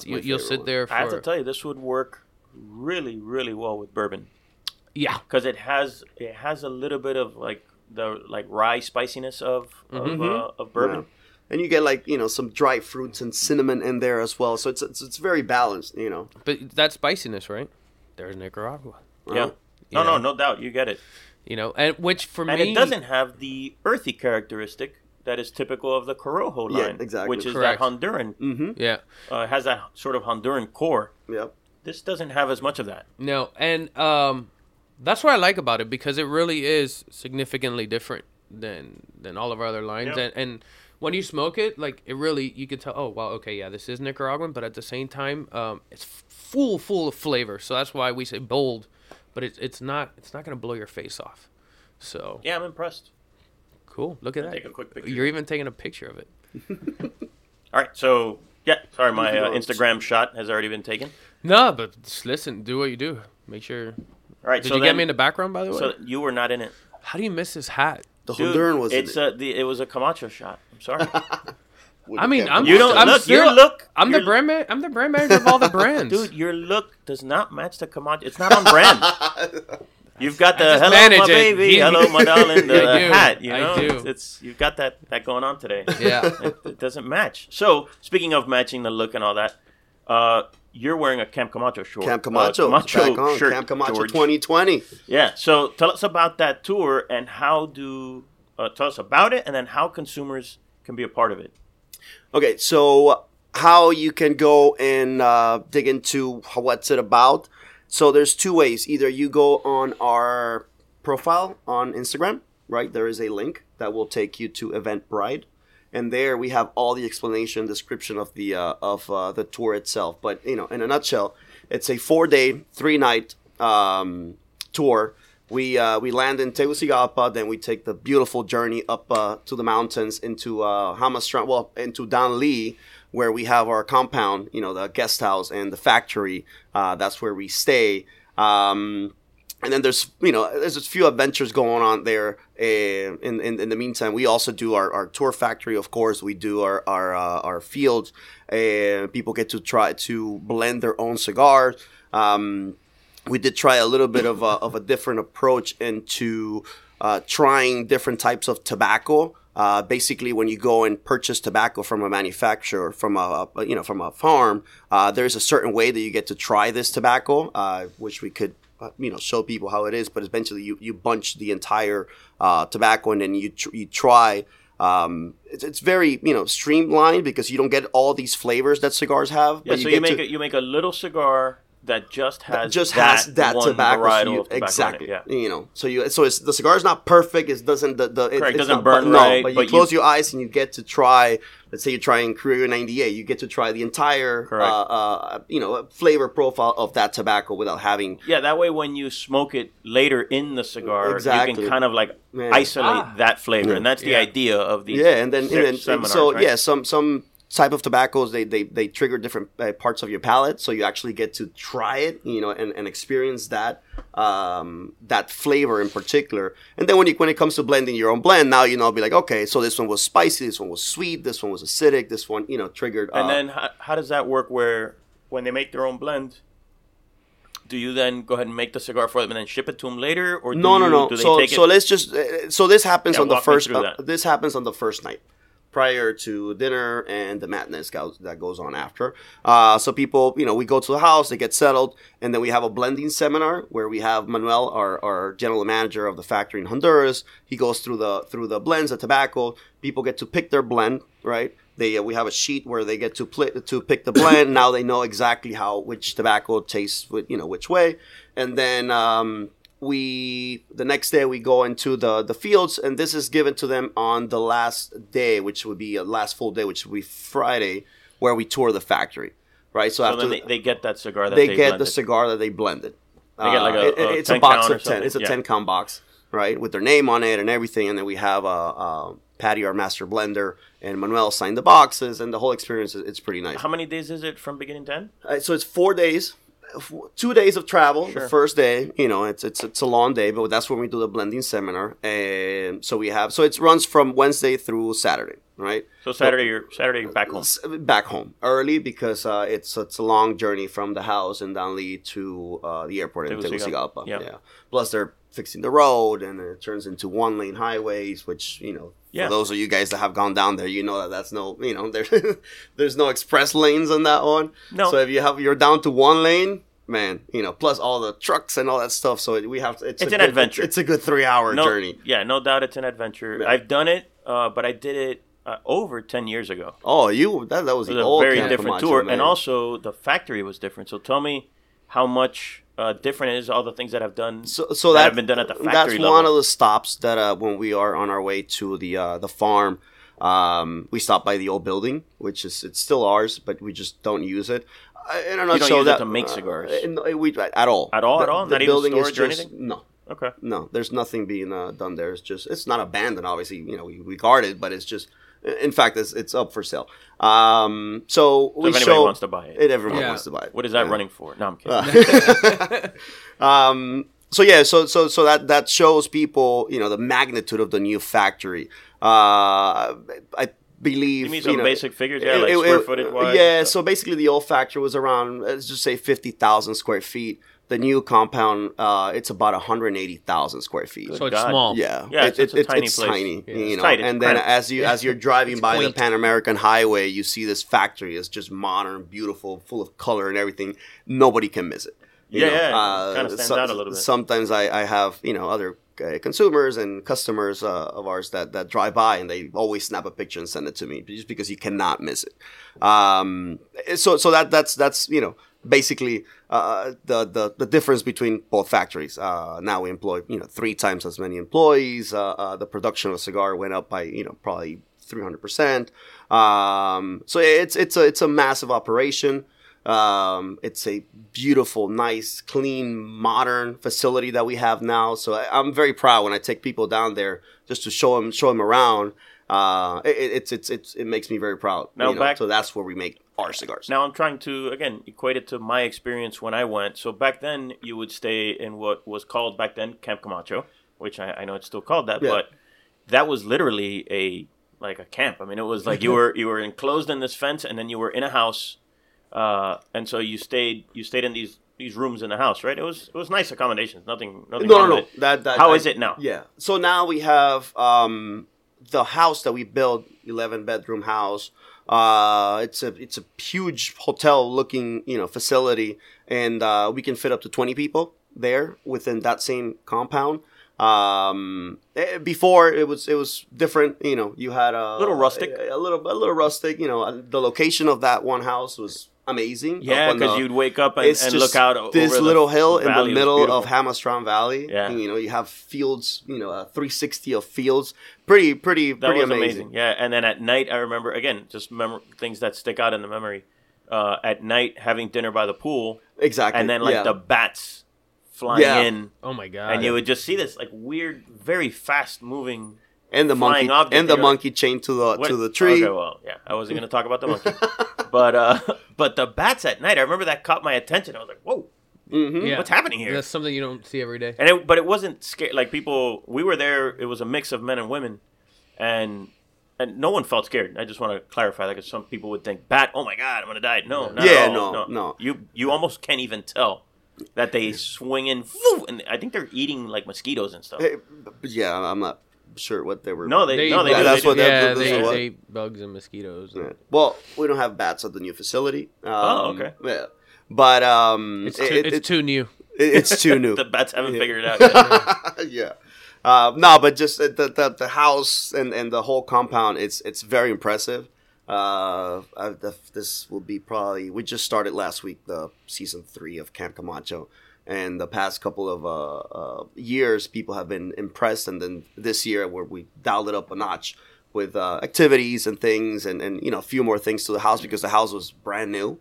you, you'll sit one. there for I have to tell you, this would work really, really well with bourbon yeah. because it has it has a little bit of like the like rye spiciness of Mm-hmm. of, uh, of bourbon. Yeah. And you get like you know some dried fruits and cinnamon in there as well, so it's it's, it's very balanced. You know. But that spiciness, right? There's Nicaragua. Yeah. No, You no, no doubt. You get it. You know, and which for And me it doesn't have the earthy characteristic that is typical of the Corojo Yeah, line, exactly. which is Correct. that Honduran. Mm-hmm. Yeah. Uh, has that sort of Honduran core. Yep. This doesn't have as much of that. No, and um, that's what I like about it because it really is significantly different than than all of our other lines. Yeah. And, and when you smoke it, like it really, you can tell. Oh, wow, okay, yeah, this is Nicaraguan, but at the same time, um, it's full, full of flavor. So that's why we say bold, but it's it's not it's not gonna blow your face off. So Yeah, I'm impressed. cool. Look at that. Take a quick picture. You're even taking a picture of it. All right, so yeah, sorry, my uh, Instagram shot has already been taken. No, but just listen, do what you do. Make sure. All right, Did so you then, get me in the background, by the way? So you were not in it. How do you miss his hat? The Dude, Honduran was. in it's it. uh, the it was a Camacho shot. I'm sorry. I mean. I'm You don't I'm look. still, your look. I'm the brand man. I'm the brand manager of all the brands, Dude, your look does not match the Camacho. It's not on brand. You've got the hello, my it. baby, hello, my darling, the I do. hat. You I know, do. It's, it's you've got that that going on today. Yeah. it, it doesn't match. So, speaking of matching the look and all that, uh, you're wearing a Camp Camacho short. Camp uh, Camacho, Camacho back on shirt, Camp Camacho George. 2020. Yeah. So, tell us about that tour and how do uh, tell us about it, and then how consumers can be a part of it. Okay, so how you can go and uh, dig into what's it about? So there's two ways. Either you go on our profile on Instagram, right? There is a link that will take you to Eventbrite, and there we have all the explanation, description of the uh, of uh, the tour itself. But you know, in a nutshell, it's a four day, three night um, tour. We uh, we land in Tegucigalpa, then we take the beautiful journey up uh, to the mountains into uh, Jamastran, well, into Danli, where we have our compound, you know, the guest house and the factory. Uh, that's where we stay. Um, and then there's you know there's a few adventures going on there. Uh, in, in in the meantime, we also do our, our tour factory. Of course, we do our our uh, our fields. Uh, people get to try to blend their own cigars. Um, we did try a little bit of a, of a different approach into uh, trying different types of tobacco. Uh, basically, when you go and purchase tobacco from a manufacturer, from a, you know from a farm, uh, there's a certain way that you get to try this tobacco, uh, which we could you know show people how it is. But eventually, you, you bunch the entire uh, tobacco and then you tr- you try. Um, it's, it's very you know streamlined because you don't get all these flavors that cigars have. Yeah. but so you you make to, a, you make a little cigar that just has just has that one tobacco, so you- of tobacco in it, exactly. Yeah. You know, so you so it's the cigar's not perfect. It doesn't the, the it, Correct, it's doesn't not, burn but, no, right, but you but you- close your eyes and you get to try. Let's say you're trying Criollo 98, you get to try the entire uh, uh, you know flavor profile of that tobacco without having Yeah, that way when you smoke it later in the cigar, exactly. you can kind of like Yeah. isolate Ah. that flavor, and that's the Yeah. idea of these. yeah, and then, and then seminars, so right? yeah, some some type of tobaccos they they, they trigger different uh, parts of your palate, so you actually get to try it, you know, and, and experience that um, that flavor in particular. And then when you when it comes to blending your own blend, now you know, be like, okay, so this one was spicy, this one was sweet, this one was acidic, this one, you know, triggered. And uh, then how, how does that work? Where when they make their own blend, do you then go ahead and make the cigar for them and then ship it to them later, or do no, no, you- no. So so it? let's just uh, so this happens Yeah, on the first. Uh, this happens on the first night. Prior to dinner and the madness that goes on after. Uh, so people, you know, we go to the house, they get settled, and then we have a blending seminar where we have Manuel, our, our general manager of the factory in Honduras. He goes through the through the blends, the tobacco. People get to pick their blend, right? They uh, we have a sheet where they get to pl- to pick the blend. now they know exactly how which tobacco tastes, with, you know, which way, and then um, we the next day we go into the the fields and this is given to them on the last day which would be a last full day which would be friday where we tour the factory right? So, so after they, they get that cigar that they they, get the cigar that they blended. They get like Uh, a- it- a it's a 10 box of 10 it's a yeah. 10 count box right with their name on it and everything and then we have a, a patty our master blender and manuel signed the boxes and the whole experience is it's pretty nice. How many days is it from beginning to end? uh, so it's four days, two days of travel. Sure. The first day, you know, it's it's it's a long day, but that's when we do the blending seminar, and so we have so it runs from Wednesday through Saturday, right? So Saturday, you're Saturday you're back home. Back home early because uh, it's it's a long journey from the house in Danlí to uh, the airport in Tegucigalpa. Tegucigalpa. Yeah. Yeah. Plus they're fixing the road and it turns into one lane highways, which you know. Yeah. For those of you guys that have gone down there, you know that that's no, you know, there, there's no express lanes on that one. No. So if you have, you're down to one lane, man, you know, plus all the trucks and all that stuff. So we have, to, it's, It's an good- adventure. It's a good three hour No, journey. yeah, no doubt it's an adventure. Yeah. I've done it, uh, but I did it uh, over ten years ago. Oh, you that, that was was a very different Camacho, tour, man. and also the factory was different. So tell me how much uh, different is all the things that I've done. so, so that that, have been done at the factory That's factory one of the stops that uh, when we are on our way to the uh, the farm, um, we stop by the old building, which is it's still ours, but we just don't use it. Uh, In a don't nutshell, use it that to make cigars? Uh, we, at all. At all? The- At all? The Not even building is storage or just anything? no. Okay. No, there's nothing being uh, done there. It's just it's not abandoned. Obviously, you know we, we guard it, but it's just in fact it's, it's up for sale. Um, so, So we if anybody show wants to buy it, it, everyone Yeah. wants to buy it. what is that Yeah. running for? No, I'm kidding. um, so yeah, so so so that that shows people, you know, the magnitude of the new factory. Uh, I believe Give me some know, basic figures, yeah, like square footage wise. Yeah, so basically the old factory was around let's just say fifty thousand square feet. The new compound, uh, it's about one hundred eighty thousand square feet. So it's God. small. Yeah, Yeah, it's- it's a tiny it's place. tiny, Yeah. you It's know. tight, it's and then cramped. as you as you're driving by quaint. the Pan American Highway, you see this factory. It's just modern, beautiful, full of color and everything. Nobody can miss it. You Yeah, know, yeah, uh, kinda stands so- out a little bit. Sometimes I, I have you know other uh, consumers and customers uh, of ours that that drive by and they always snap a picture and send it to me just because you cannot miss it. Um, so so that that's that's you know basically uh, the, the the difference between both factories. Uh, now we employ you know three times as many employees. Uh, uh, the production of a cigar went up by you know probably three hundred percent. Um, so it's it's a it's a massive operation. Um, it's a beautiful, nice, clean, modern facility that we have now. So I, I'm very proud when I take people down there just to show them show them around. Uh, it, it's it's it's it makes me very proud. Now you know, back- so that's where we make our cigars. Now I'm trying to again equate it to my experience when I went. So back then you would stay in what was called back then Camp Camacho, which I, I know it's still called that, Yeah. but that was literally a like a camp. I mean, it was like you were you were enclosed in this fence, and then you were in a house, uh, and so you stayed you stayed in these these rooms in the house, right? It was it was nice accommodations. Nothing nothing. no, no, no. That, that How I- is it now? Yeah. So now we have um, the house that we built, eleven bedroom house. Uh, it's a it's a huge hotel looking you know facility, and uh, we can fit up to twenty people there within that same compound. Um, eh, before it was it was different. You know, you had a Little rustic. a, a little a little rustic. You know, uh, the location of that one house was amazing. Yeah, because you'd wake up and, it's and just look out o- this the little hill in the valley. It was middle of Jamastran Valley. Yeah. And, you know, you have fields, you know, a 360 of fields. Pretty, pretty, That pretty was amazing. amazing. Yeah, and then at night, I remember again just mem- things that stick out in the memory. Uh, at night, having dinner by the pool, Exactly. and then like yeah. the bats flying Yeah. in, Oh my god. and you would just see this like weird, very fast moving. And the flying monkey object, and the you're like- monkey chained to the What- to the tree. Okay, well, yeah, I wasn't going to talk about the monkey, but uh, but the bats at night, I remember that caught my attention. I was like, whoa, hmm yeah. what's happening here? That's something you don't see every day. And it, but it wasn't scary. Like people, we were there. It was a mix of men and women, and and no one felt scared. I just want to clarify that because some people would think, "Bat, oh my god, I'm gonna die." No, not Yeah, at all. no, no. You you almost can't even tell that they swing in, whoo, and I think they're eating like mosquitoes and stuff. Hey, yeah, I'm not sure what they were. No, they, no, they, Yeah, do, that's they what do. yeah, this they, is what- they bugs and mosquitoes. Yeah. Well, we don't have bats at the new facility. Um, Oh, okay. Yeah, but um, It's it- too, it- it's it- too new. it- it's too new. the bats haven't Yeah. figured it out. Yet. yeah. Uh, no, but just the, the the house and, and the whole compound, it's it's very impressive. Uh, I, the, this will be probably we just started last week the season three of Camp Camacho, and the past couple of uh, uh, years, people have been impressed, and then this year where we dialed it up a notch with uh, activities and things, and and you know a few more things to the house because the house was brand new.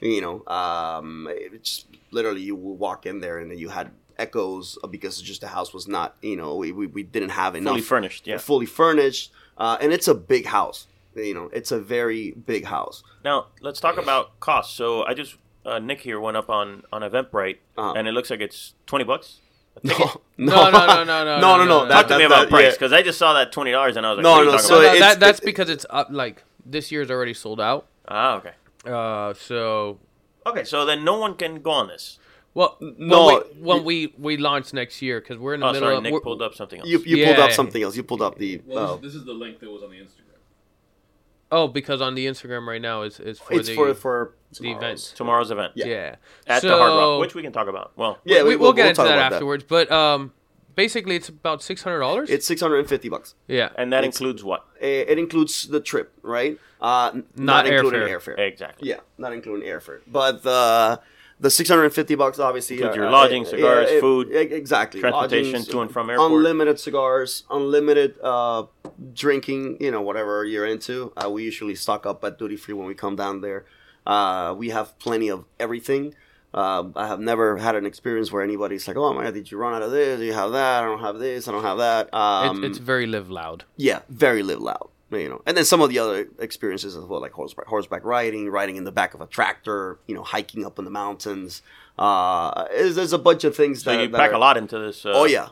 You know, um, it just literally you would walk in there and you had echoes because just the house was not you know we, we, we didn't have enough Fully furnished. Yeah. fully furnished uh, and it's a big house you know it's a very big house Now let's talk about costs. So I just uh, Nick here went up on on Eventbrite, Uh-huh. and it looks like it's twenty bucks. no. No, no, no, no, no, no no, no Talk to me about that- price yeah. because I just saw that twenty dollars and I was like, No, what are you no, so about? that, that's because it's up. Like this year's already sold out. ah, okay. Uh, so Okay, so then no one can go on this. well, No, when we, when we we launch next year because we're in the Oh, middle sorry, of Nick pulled up something else. you, you pulled up something else you pulled up the Well, uh, this, this is the link that was on the Instagram. Oh, because on the Instagram right now is is for it's the for for the event. Tomorrow's event Yeah. Yeah, at so, the Hard Rock, which we can talk about. Well, yeah we, we, will get into that about afterwards. But um, basically it's about six hundred dollars. it's 650 bucks yeah, and that It's- includes what? it, it includes the trip right uh n- Not including airfare. airfare Exactly. yeah not including airfare but the the 650 bucks obviously Includes uh, your uh, lodging, uh, cigars, it- food, exactly transportation Lodgings, to and from airport. unlimited cigars unlimited uh drinking you know whatever you're into uh, we usually stock up at duty free when we come down there uh we have plenty of everything uh, I have never had an experience where anybody's like, "Oh my god, did you run out of this? Do you have that? I don't have this. I don't have that." Um, it's, it's very live loud. yeah, very live loud. You know, and then some of the other experiences as well, like horseback, horseback riding, riding in the back of a tractor, you know, hiking up in the mountains. Uh, there's, there's a bunch of things So that, you that pack are- a lot into this. Uh, Oh yeah,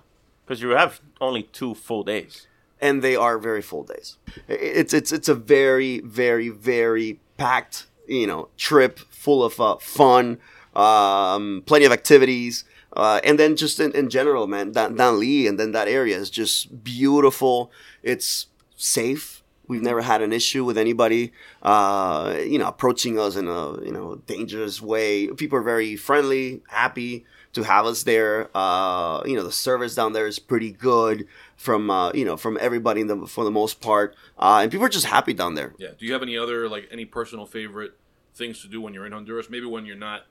because you have only two full days. And they are very full days. It's it's it's a very very very packed you know trip full of uh, fun, um, plenty of activities, uh, and then just in, in general, man, Dan, Danlí and then that area is just beautiful. It's safe. We've never had an issue with anybody, uh, you know, approaching us in a you know dangerous way. People are very friendly, happy to have us there. Uh, you know, the service down there is pretty good from uh, you know from everybody in the, for the most part, uh, and people are just happy down there. Yeah. Do you have any other like any personal favorite things to do when you're in Honduras? Maybe when you're not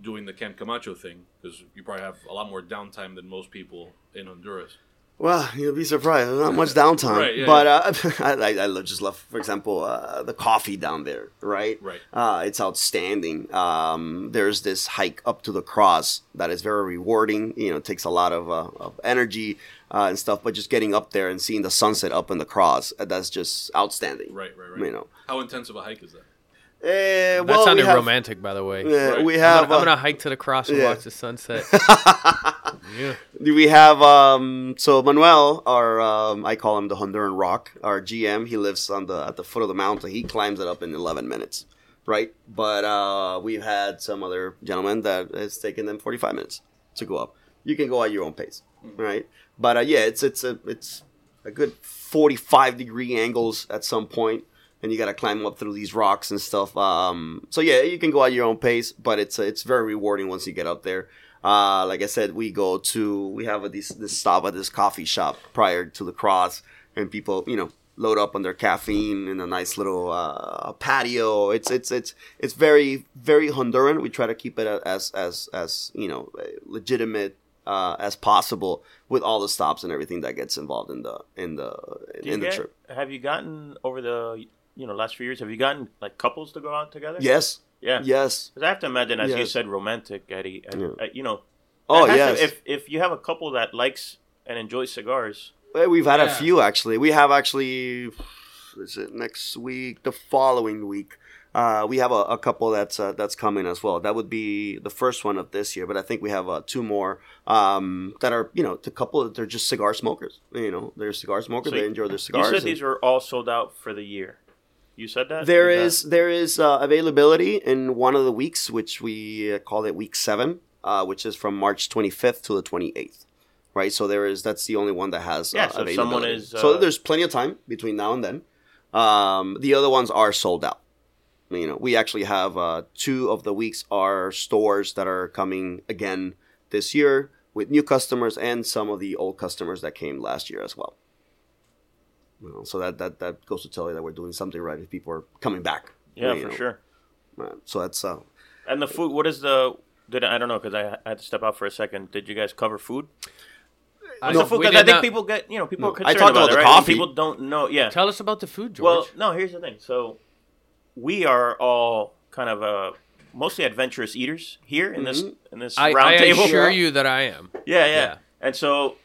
doing the Camp Camacho thing, because you probably have a lot more downtime than most people in Honduras. Well, you'll be surprised. There's not much downtime, Right, yeah, but uh, I, I, I just love, for example, uh, the coffee down there. Right, Right. Uh, it's outstanding. Um, there's this hike up to the cross that is very rewarding. You know, it takes a lot of, uh, of energy uh, and stuff, but just getting up there and seeing the sunset up in the cross, uh, that's just outstanding. Right. Right. Right. You know, How intense of a hike is that? Eh, That well, we sounded have- romantic, by the way. Yeah, Right. we I'm have. gonna, I'm uh, gonna hike to the cross and yeah. watch the sunset. yeah. we have um so Manuel, our um, I call him the Honduran Rock, our GM. He lives on the at the foot of the mountain. He climbs it up in 11 minutes, right? But uh, we've had some other gentlemen that it's taken them 45 minutes to go up. You can go at your own pace, right? But uh, yeah, it's it's a it's a good 45 degree angles at some point and you got to climb up through these rocks and stuff. Um, so yeah, you can go at your own pace, but it's it's very rewarding once you get up there. Uh, like I said, we go to we have a, this this stop at this coffee shop prior to the cross, and people you know load up on their caffeine in a nice little uh, patio. It's it's it's it's very very Honduran. We try to keep it as as as you know legitimate uh, as possible with all the stops and everything that gets involved in the in the in the get- trip. Have you gotten over the you know last few years? Have you gotten like couples to go out together? Yes, Yeah. yes. 'Cause I have to imagine, as you said, romantic, Eddie. uh, Yeah. uh, you know. Oh that yes. to- if if you have a couple that likes and enjoys cigars, Well, We've had a few actually. We have actually, is it next week? The following week, uh, we have a, a couple that's uh, that's coming as well. That would be the first one of this year, but I think we have uh, two more um, that are you know the couple. That they're just cigar smokers. You know, they're cigar smokers. So they enjoy their cigars. you said and- these are all sold out for the year. You said that there that- is there is uh, availability in one of the weeks, which we uh, call it week seven, uh, which is from March 25th to the 28th. Right, so there is that's the only one that has Yeah, uh, so if someone is, so uh, there's plenty of time between now and then. Um, the other ones are sold out. You know, we actually have uh, two of the weeks are stores that are coming again this year with new customers and some of the old customers that came last year as well. You know, so that, that that goes to tell you that we're doing something right if people are coming back. yeah for know. sure. Uh, So that's uh, And the food, what is the? Did I don't know because I had to step out for a second. Did you guys cover food? I, the food because I think not- people get you know people No, are I concerned talked about, about it, the right? coffee. People don't know. Yeah. Tell us about the food, George. Well, no. Here's the thing. So we are all kind of uh, mostly adventurous eaters here in this in this I, round I table. assure you that I am. Yeah, yeah, Yeah. And so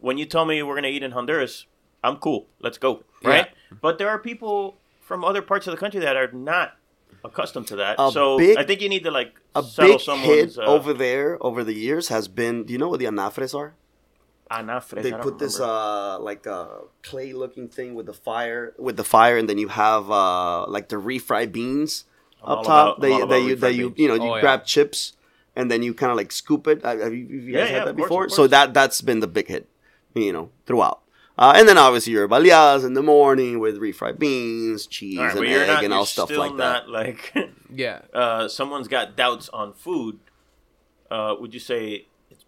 when you tell me we're gonna eat in Honduras, I'm cool. Let's go. Right. But there are people from other parts of the country that are not accustomed to that. A so big- I think you need to like a settle big hit uh, over there over the years has been. Do you know what the anafres are? anafres. They I don't put this uh like a clay looking thing with the fire with the fire, and then you have uh like the refried beans I'm up top. about- I'm they that you that you you know you Oh, yeah. grab chips and then you kind of like scoop it. Have you, have you Yeah, guys yeah, had that of course, before? So that that's been the big hit, you know, throughout. Uh, and then obviously your baleadas in the morning with refried beans, cheese, All right, and egg, not, and you're all stuff still like that. not like Yeah. uh, someone's got doubts on food. Uh, would you say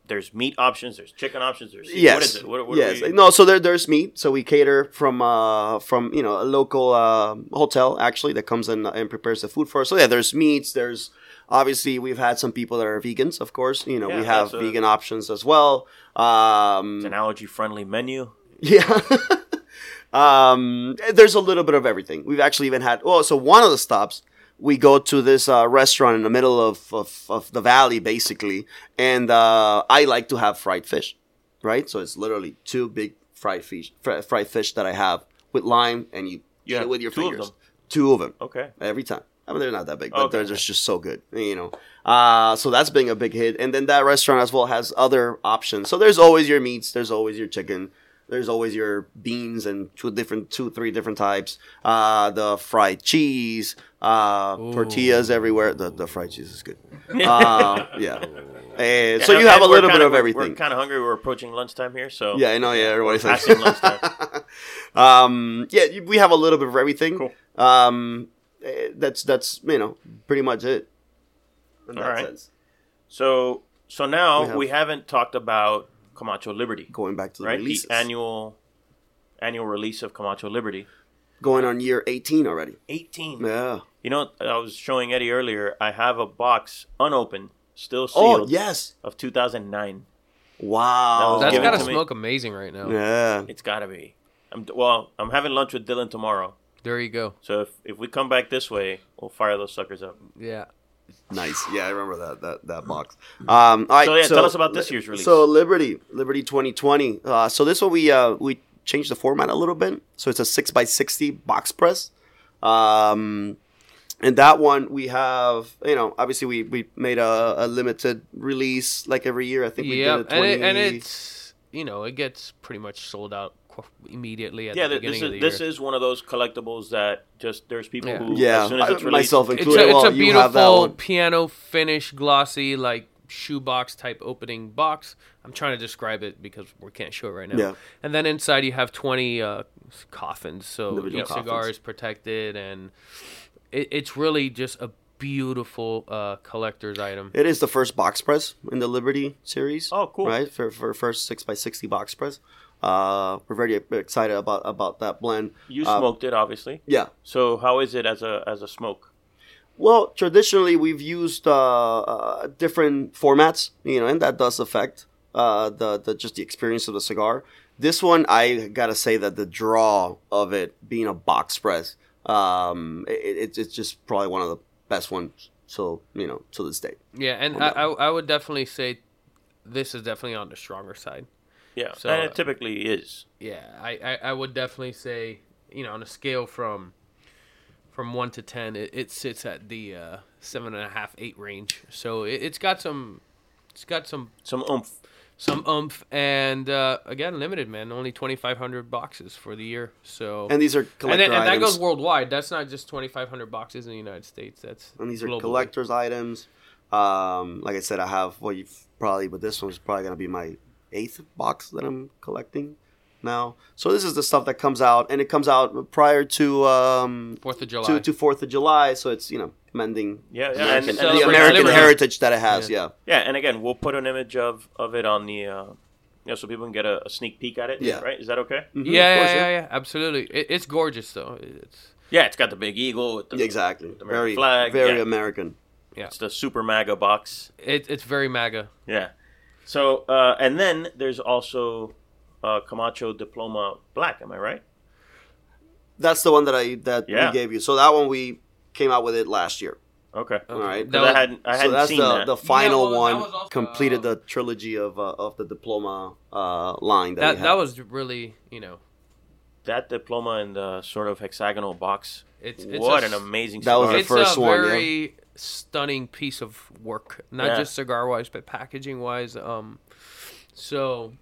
there's meat options, there's chicken options, there's Yes. What is it? What, what are yes. we- No. So there, there's meat. So we cater from uh from you know a local uh, hotel actually that comes in and prepares the food for us. So yeah, there's meats. There's obviously we've had some people that are vegans. Of course, you know Yeah, we have a- vegan options as well. Um, It's an allergy friendly menu. Yeah. um, there's a little bit of everything. We've actually even had. Well, so one of the stops, we go to this uh, restaurant in the middle of, of, of the valley, basically, and uh, I like to have fried fish, right? So it's literally two big fried fish, fr- fried fish that I have with lime, and you eat it with your two of fingers. them? Two of them Okay. every time. I mean, they're not that big, but Okay. they're just, just so good, you know. Uh, so that's being a big hit, and then that restaurant as well has other options. So there's always your meats, there's always your chicken, there's always your beans and two different, two three different types. Uh, the fried cheese, uh, tortillas everywhere. The the fried cheese is good. Uh, yeah. And so And- you have a and we're little bit kinda- of everything. We're kind of hungry. We're approaching lunchtime here, so Yeah, I know. Yeah, everybody says. passing lunchtime. um, yeah, we have a little bit of everything. Cool. Um, eh, that's that's you know pretty much it. In All that right. sense. So so now We have- we haven't talked about Camacho Liberty, Going back to the right? releases. The annual annual release of Camacho Liberty, Going on year 18 already. eighteen. Yeah. You know, I was showing Eddie earlier. I have a box unopened, still oh, sealed. Oh yes. of 2009. Wow. was That's given got to to me. smoke amazing right now. Yeah. It's got to be. I'm well. I'm having lunch with Dylan tomorrow. There you go. So if, if we come back this way, we'll fire those suckers up. Yeah. Nice. Yeah, I remember that that that box. Um, all right. So, yeah, tell us about this year's release. So Liberty, Liberty 2020. Uh, so this one we uh, we changed the format a little bit. So it's a six by sixty box press. Um, and that one we have, you know, obviously we, we made a, a limited release like every year. I think we Yeah, did a and, 20. it, and it's you know it gets pretty much sold out immediately at Yeah, the th- this beginning is of the year. this is one of those collectibles that just there's people Yeah. who yeah, as soon as it's I- released, myself it's included. a, it's well, a you have that beautiful piano finish, glossy like shoebox type opening box. I'm trying to describe it because we can't show it right now. Yeah. And then inside you have 20 uh, coffins, so Liberty each cigar is protected, and it, it's really just a beautiful uh, collector's item. It is the first box press in the Liberty series. Oh, cool. Right for for first six by sixty box press. Uh, we're very excited about about that blend. You Uh, smoked it, obviously. Yeah. So how is it as a as a smoke? Well, traditionally we've used uh, uh, different formats, you know, and that does affect uh, the the just the experience of the cigar. This one, I gotta say that the draw of it being a box press, um, it, it's it's just probably one of the best ones. So you know, to this day. Yeah, and I, I I would definitely say this is definitely on the stronger side. Yeah, So, and it typically is. Yeah, I, I, I would definitely say you know on a scale from from one to ten, it, it sits at the uh, seven and a half eight range. So it, it's got some it's got some Some oomph. some oomph, and uh, again limited man only 2500 boxes for the year so And these are and, collector then, and that goes worldwide that's not just 2500 boxes in the united states that's and these are globally. collector's items. Um, like I said, I have well, you've probably, but this one's probably gonna be my eighth box that I'm collecting now. So this is the stuff that comes out, and it comes out prior to um, fourth of july to to Fourth of July. So it's you know commending Yeah, yeah, Yeah, and, and and the American liberty. heritage that it has. Yeah, Yeah, and again, we'll put an image of of it on the, uh, you know, so people can get a, a sneak peek at it. Yeah. right. Is that okay? Mhm, yeah, of course, yeah, yeah, yeah, absolutely. It, it's gorgeous though. It's Yeah, it's got the big eagle. With the, Yeah, exactly. The American Very flag, very American. yeah. It's the super MAGA box. it, it's very MAGA. Yeah. So uh, and then there's also uh, Camacho Diploma Black. Am I right? That's the one that I that Yeah. we gave you. So that one we came out with it last year. Okay. All right. That was- I hadn't I hadn't that's seen the that. the final well, one was also, completed uh, the trilogy of uh, of the diploma uh, line that That we had. that was really you know that diploma in the sort of hexagonal box. it's, it's what a an amazing That was the it's first a one, yeah. Very stunning piece of work, not Yeah. just cigar wise, but packaging wise. Um, so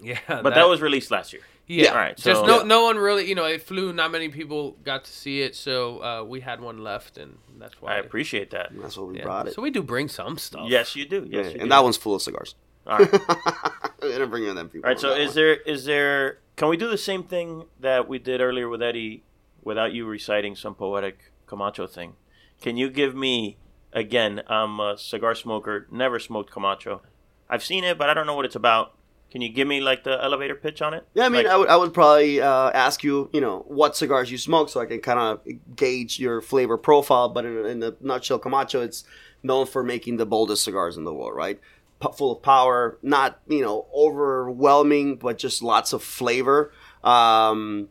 yeah, but that, was released last year. yeah. All right, just so- no Yeah. no one really, you know, it flew. Not many people got to see it, so uh, we had one left, and that's why I appreciate that. That's what we yeah. brought it. So we do bring some stuff. Yes, you do. Yes, Yeah, you and do. that one's full of cigars. All right. we didn't bring in them people. All right. So is one. there is there can we do the same thing that we did earlier with Eddie without you reciting some poetic Camacho thing? Can you give me again? I'm a cigar smoker. Never smoked Camacho. I've seen it, but I don't know what it's about. Can you give me like the elevator pitch on it? Yeah, I mean, Like- I would I would probably uh, ask you, you know, what cigars you smoke, so I can kind of gauge your flavor profile. But in, in a nutshell, Camacho, it's known for making the boldest cigars in the world, right? P- full of power, not you know overwhelming, but just lots of flavor. Um,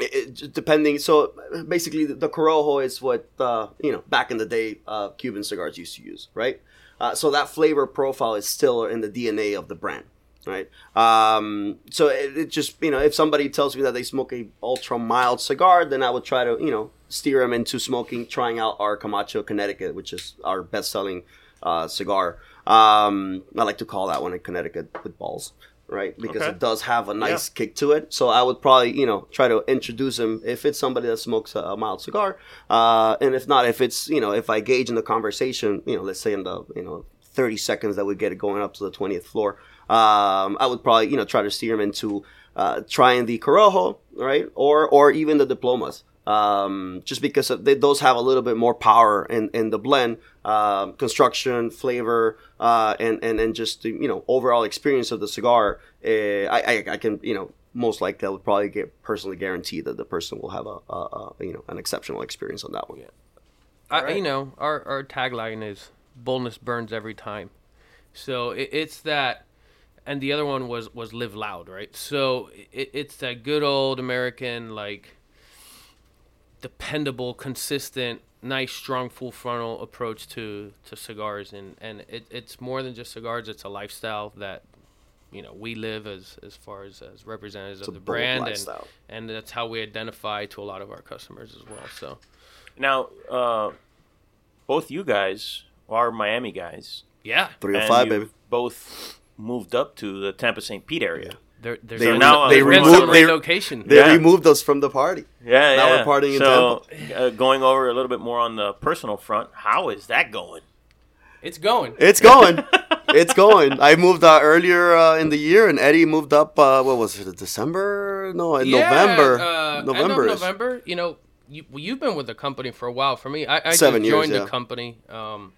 it, depending, so basically, the, the Corojo is what uh, you know back in the day uh, Cuban cigars used to use, right? Uh, so that flavor profile is still in the DNA of the brand right? Um, so it, it just you know if somebody tells me that they smoke a ultra mild cigar, then I would try to you know steer them into smoking, trying out our Camacho Connecticut, which is our best selling uh, cigar. Um, I like to call that one a Connecticut with balls. Right, because Okay. it does have a nice kick to it. So I would probably, you know, try to introduce him if it's somebody that smokes a, a mild cigar, uh, and if not, if it's, you know, if I gauge in the conversation, you know, let's say in the, you know, 30 seconds that we get it going up to the 20th floor, um, I would probably, you know, try to steer him into uh, trying the Corojo, right? Or or even the diplomas. Um, just because of- they, those have a little bit more power in, in the blend, um, construction, flavor, uh, and, and, and just the, you know, overall experience of the cigar. Uh, I, I, I can, you know, most likely I would probably get personally guarantee that the person will have a, a, a you know, an exceptional experience on that one. I, Alright. you know, our our tagline is "boldness burns every time," so it, it's that, and the other one was was "live loud," right? So it, it's that good old American like dependable, consistent, nice, strong, full frontal approach to to cigars, and and it, it's more than just cigars; it's a lifestyle that. You know, we live as as far as as representatives It's of the brand, and lifestyle. and that's how we identify to a lot of our customers as well. So, Now, uh, both you guys are Miami guys. yeah, 305, and you've baby. Both moved up to the Tampa St. Pete area. There, there's They a- re- now, they we're there's going some removed they, relocation. they Yeah. removed us from the party. Yeah, Now we're yeah. partying in so, uh, going over a little bit more on the personal front, how is that going? It's going. It's going. it's going. I moved uh, earlier uh, in the year, and Eddie moved up. Uh, what was it? December? No, in Yeah, November. Uh, November. End of is- November. You know, you, you've been with the company for a while. For me, I, I Seven just years, joined yeah. the company. Um,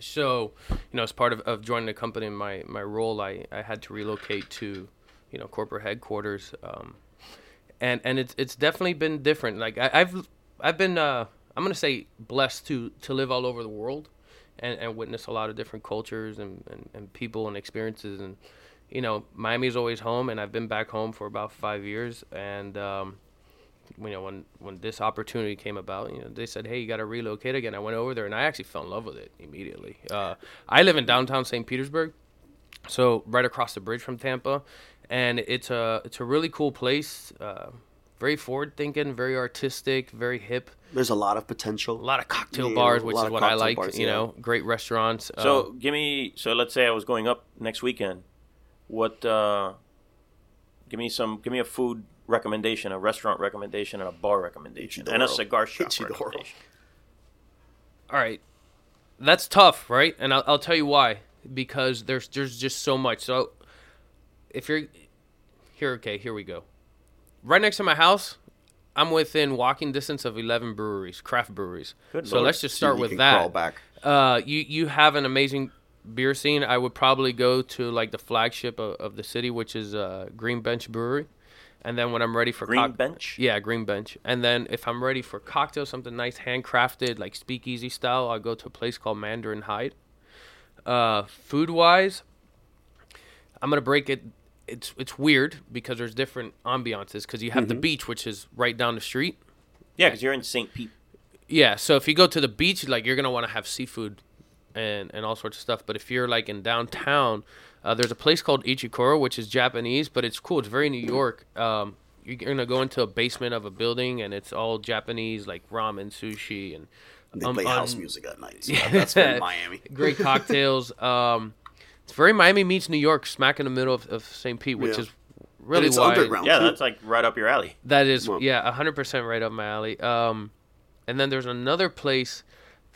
so, you know, as part of, of joining the company in my, my role, I, I had to relocate to, you know corporate headquarters. Um, and and it's it's definitely been different. Like I, I've I've been uh, I'm gonna say blessed to to live all over the world, and, and witness a lot of different cultures and, and, and people and experiences. And you know, Miami's always home, and I've been back home for about five years. And um, you know, when when this opportunity came about, you know, they said, "Hey, you got to relocate again." I went over there, and I actually fell in love with it immediately. Uh, I live in downtown St. Petersburg, so right across the bridge from Tampa, and it's a it's a really cool place. Uh, very forward thinking, very artistic, very hip. There's a lot of potential. A lot of cocktail Yeah, bars, which is what I like. bars, you yeah. know, great restaurants. So uh, give me. So let's say I was going up next weekend. What? Uh, give me some. Give me a food recommendation, a restaurant recommendation, and a bar recommendation, and a Ichicoro. cigar shop Ichicoro. recommendation. all right, that's tough, right? And I'll, I'll tell you why. Because there's there's just so much. So if you're here, okay, here we go. Right next to my house, I'm within walking distance of 11 breweries, craft breweries. Good so lord. let's just start you with that. Uh, you you have an amazing beer scene. I would probably go to like the flagship of, of the city, which is uh, Green Bench Brewery, and then when I'm ready for Green cock- Bench. yeah, Green Bench, and then if I'm ready for cocktails, something nice, handcrafted, like speakeasy style, I'll go to a place called Mandarin Hyde. Uh, food wise, I'm gonna break it. It's it's weird because there's different ambiances because you have the beach, which is right down the street. Yeah, because you're in St. Pete. Yeah, so if you go to the beach, like you're gonna want to have seafood and and all sorts of stuff. But if you're like in downtown, uh, there's a place called Ichicoro, which is Japanese, but it's cool. It's very New York. Um, you're gonna go into a basement of a building, and it's all Japanese, like ramen, sushi, and They um, play house um, music at night. So that's very Miami. great cocktails. um, it's very Miami meets New York, smack in the middle of, of St. Pete, which Yeah. is really it's why underground. Yeah, too. that's like right up your alley. that is Well- yeah, hundred percent right up my alley. Um, and then there's another place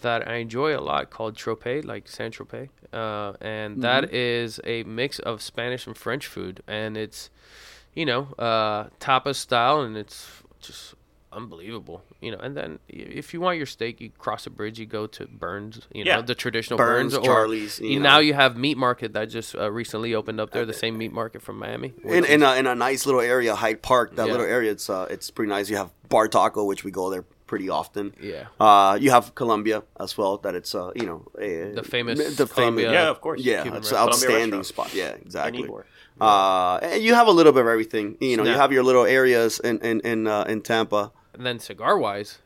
that I enjoy a lot called Tropez, like Saint Tropez, uh, and that is a mix of Spanish and French food, and it's you know uh, tapas style, and it's just unbelievable, you know. And then if you want your steak, you cross a bridge, you go to Bern's, you know, Yeah. the traditional Bern's, Bern's, Charlie's, or you now you have Meat Market that just uh, recently opened up there, the same meat market from Miami. in in a, in a nice little area, Hyde Park. That Yeah. little area, it's uh, it's pretty nice. You have Bar Taco, which we go there pretty often. Yeah. Uh, you have Columbia as well. That it's uh, you know, a, The famous the Columbia- famous, Yeah, of course. yeah, Cuban it's an outstanding spot. Yeah, exactly. need more. Uh, and you have a little bit of everything. You know, you have your little areas in in in, uh, in Tampa. And then cigar wise,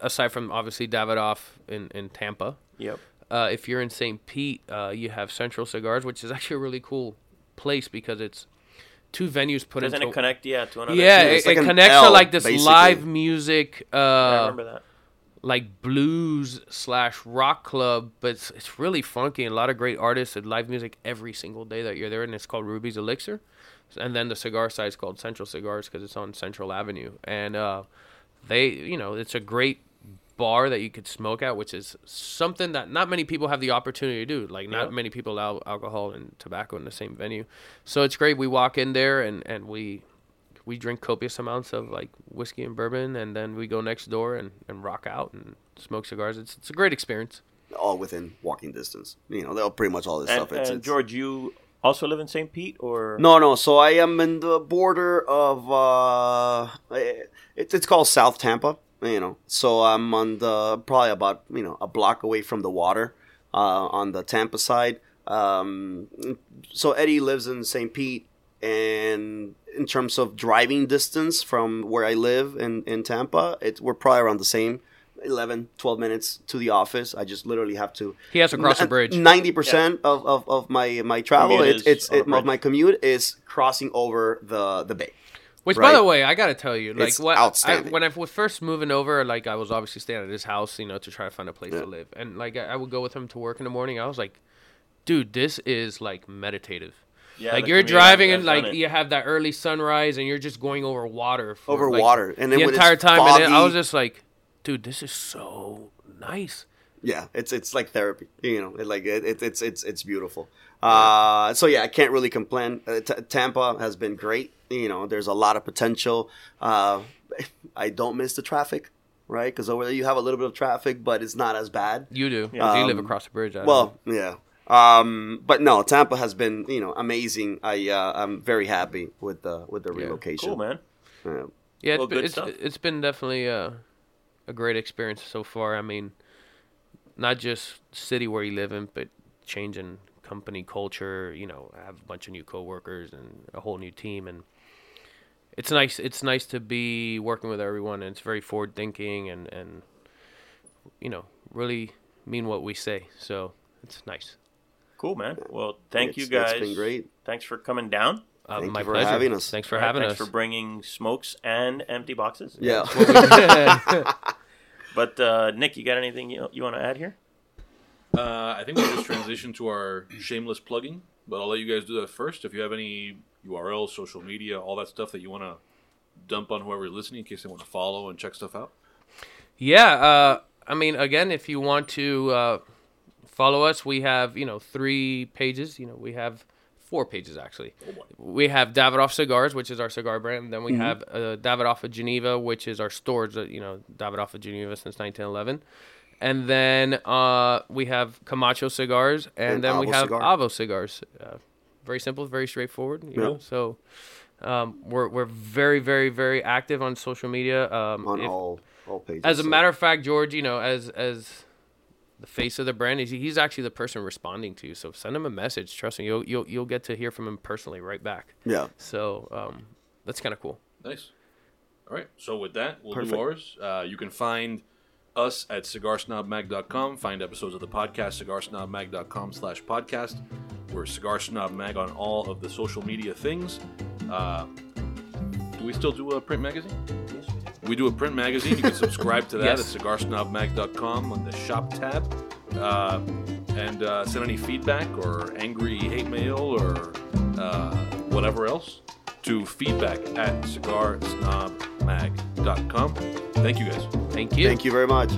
aside from obviously Davidoff in, in Tampa, Yep. uh, if you're in St. Pete, uh, you have Central Cigars, which is actually a really cool place because it's two venues put Doesn't into it connect? Yeah, to another. yeah, it, like it connects L, to like this basically. live music, I uh, remember that. like blues slash rock club, but it's, it's really funky and a lot of great artists and live music every single day that you're there, and it's called Ruby's Elixir, and then the cigar side is called Central Cigars because it's on Central Avenue, and uh, they, you know, it's a great bar that you could smoke at, which is something that not many people have the opportunity to do. Like not Yeah. many people allow alcohol and tobacco in the same venue, so it's great. We walk in there and and we we drink copious amounts of like whiskey and bourbon, and then we go next door and, and rock out and smoke cigars. It's it's a great experience. all within walking distance. You know, they're pretty much all this And, stuff. It's, and it's- George, you also live in St. Pete, or No, no. So I am in the border of uh, it's it's called South Tampa. You know, so I'm on the probably about you know a block away from the water uh, on the Tampa side. Um, so Eddie lives in St. Pete, and in terms of driving distance from where I live in in Tampa, it we're probably around the same. 11 12 minutes to the office i just literally have to He has to cross a bridge. 90% of, of, of my my travel Commute it's, is it's on a it, of my commute is crossing over the the bay Which, by the way, I gotta tell you, like It's what I, when I was first moving over, like I was obviously staying at his house, you know, to try to find a place Yeah. to live, and like I, I would go with him to work in the morning. I was like, dude, this is like meditative. yeah, like you're driving and like it. you have that early sunrise, and you're just going over water. For, over like, water and then the entire it's time, and then I was just like, dude, this is so nice. yeah it's it's like therapy you know it, like it, it, it's it's it's beautiful uh so yeah i can't really complain uh, T- tampa has been great you know there's a lot of potential uh i don't miss the traffic right because over there you have a little bit of traffic but it's not as bad You do, 'cause you live Um, across the bridge. I well know. yeah Um, but no, Tampa has been you know amazing. I uh, I'm very happy with the with the relocation. Cool, man. Yeah. Yeah, it's Well, been, good it's, stuff. it's been definitely a, a great experience so far. I mean, not just city where you live in, but changing company culture. You know, I have a bunch of new coworkers and a whole new team, and it's nice. It's nice to be working with everyone, and it's very forward thinking, and and you know, really mean what we say. So it's nice. Cool, man. Well, thank It's- you guys. It's been great. Thanks for coming down. Uh, Thank my you for pleasure. having us. Thanks for having thanks us. Thanks for bringing smokes and empty boxes. Yeah. But uh, Nick, you got anything you, you want to add here? Uh, I think we'll just transition to our shameless plugging, but I'll let you guys do that first. If you have any URLs, social media, all that stuff that you want to dump on whoever's listening in case they want to follow and check stuff out. Yeah, uh, I mean, again, if you want to uh, follow us, we have you know three pages. You know, we have four pages actually. We have Davidoff Cigars, which is our cigar brand. Then we have uh, Davidoff of Geneva, which is our stores. That you know, Davidoff of Geneva since 1911. And then uh, we have Camacho cigars, and, And then we have cigar. Avo cigars. Uh, very simple, very straightforward. You know, so um, we're we're very, very, very active on social media. Um, on if- all all pages. as a so- matter of fact, George, you know, as as the face of the brand, he's, he's actually the person responding to you. So send him a message. Trust me, you'll you'll you'll get to hear from him personally right back. yeah, So um, that's kind of cool. Nice. All right. So with that, we'll Perfect. do ours. Uh, you can find us at cigarsnobmag.com. Find episodes of the podcast, cigarsnobmag.com slash podcast. We're Cigar Snob Mag on all of the social media things. Uh, do we still do a print magazine? We do a print magazine. You can subscribe to that Yes. at cigarsnobmag.com on the shop tab. Uh, and uh, send any feedback or angry hate mail or uh, whatever else to feedback at cigarsnobmag.com. Thank you guys. Thank you. thank you very much.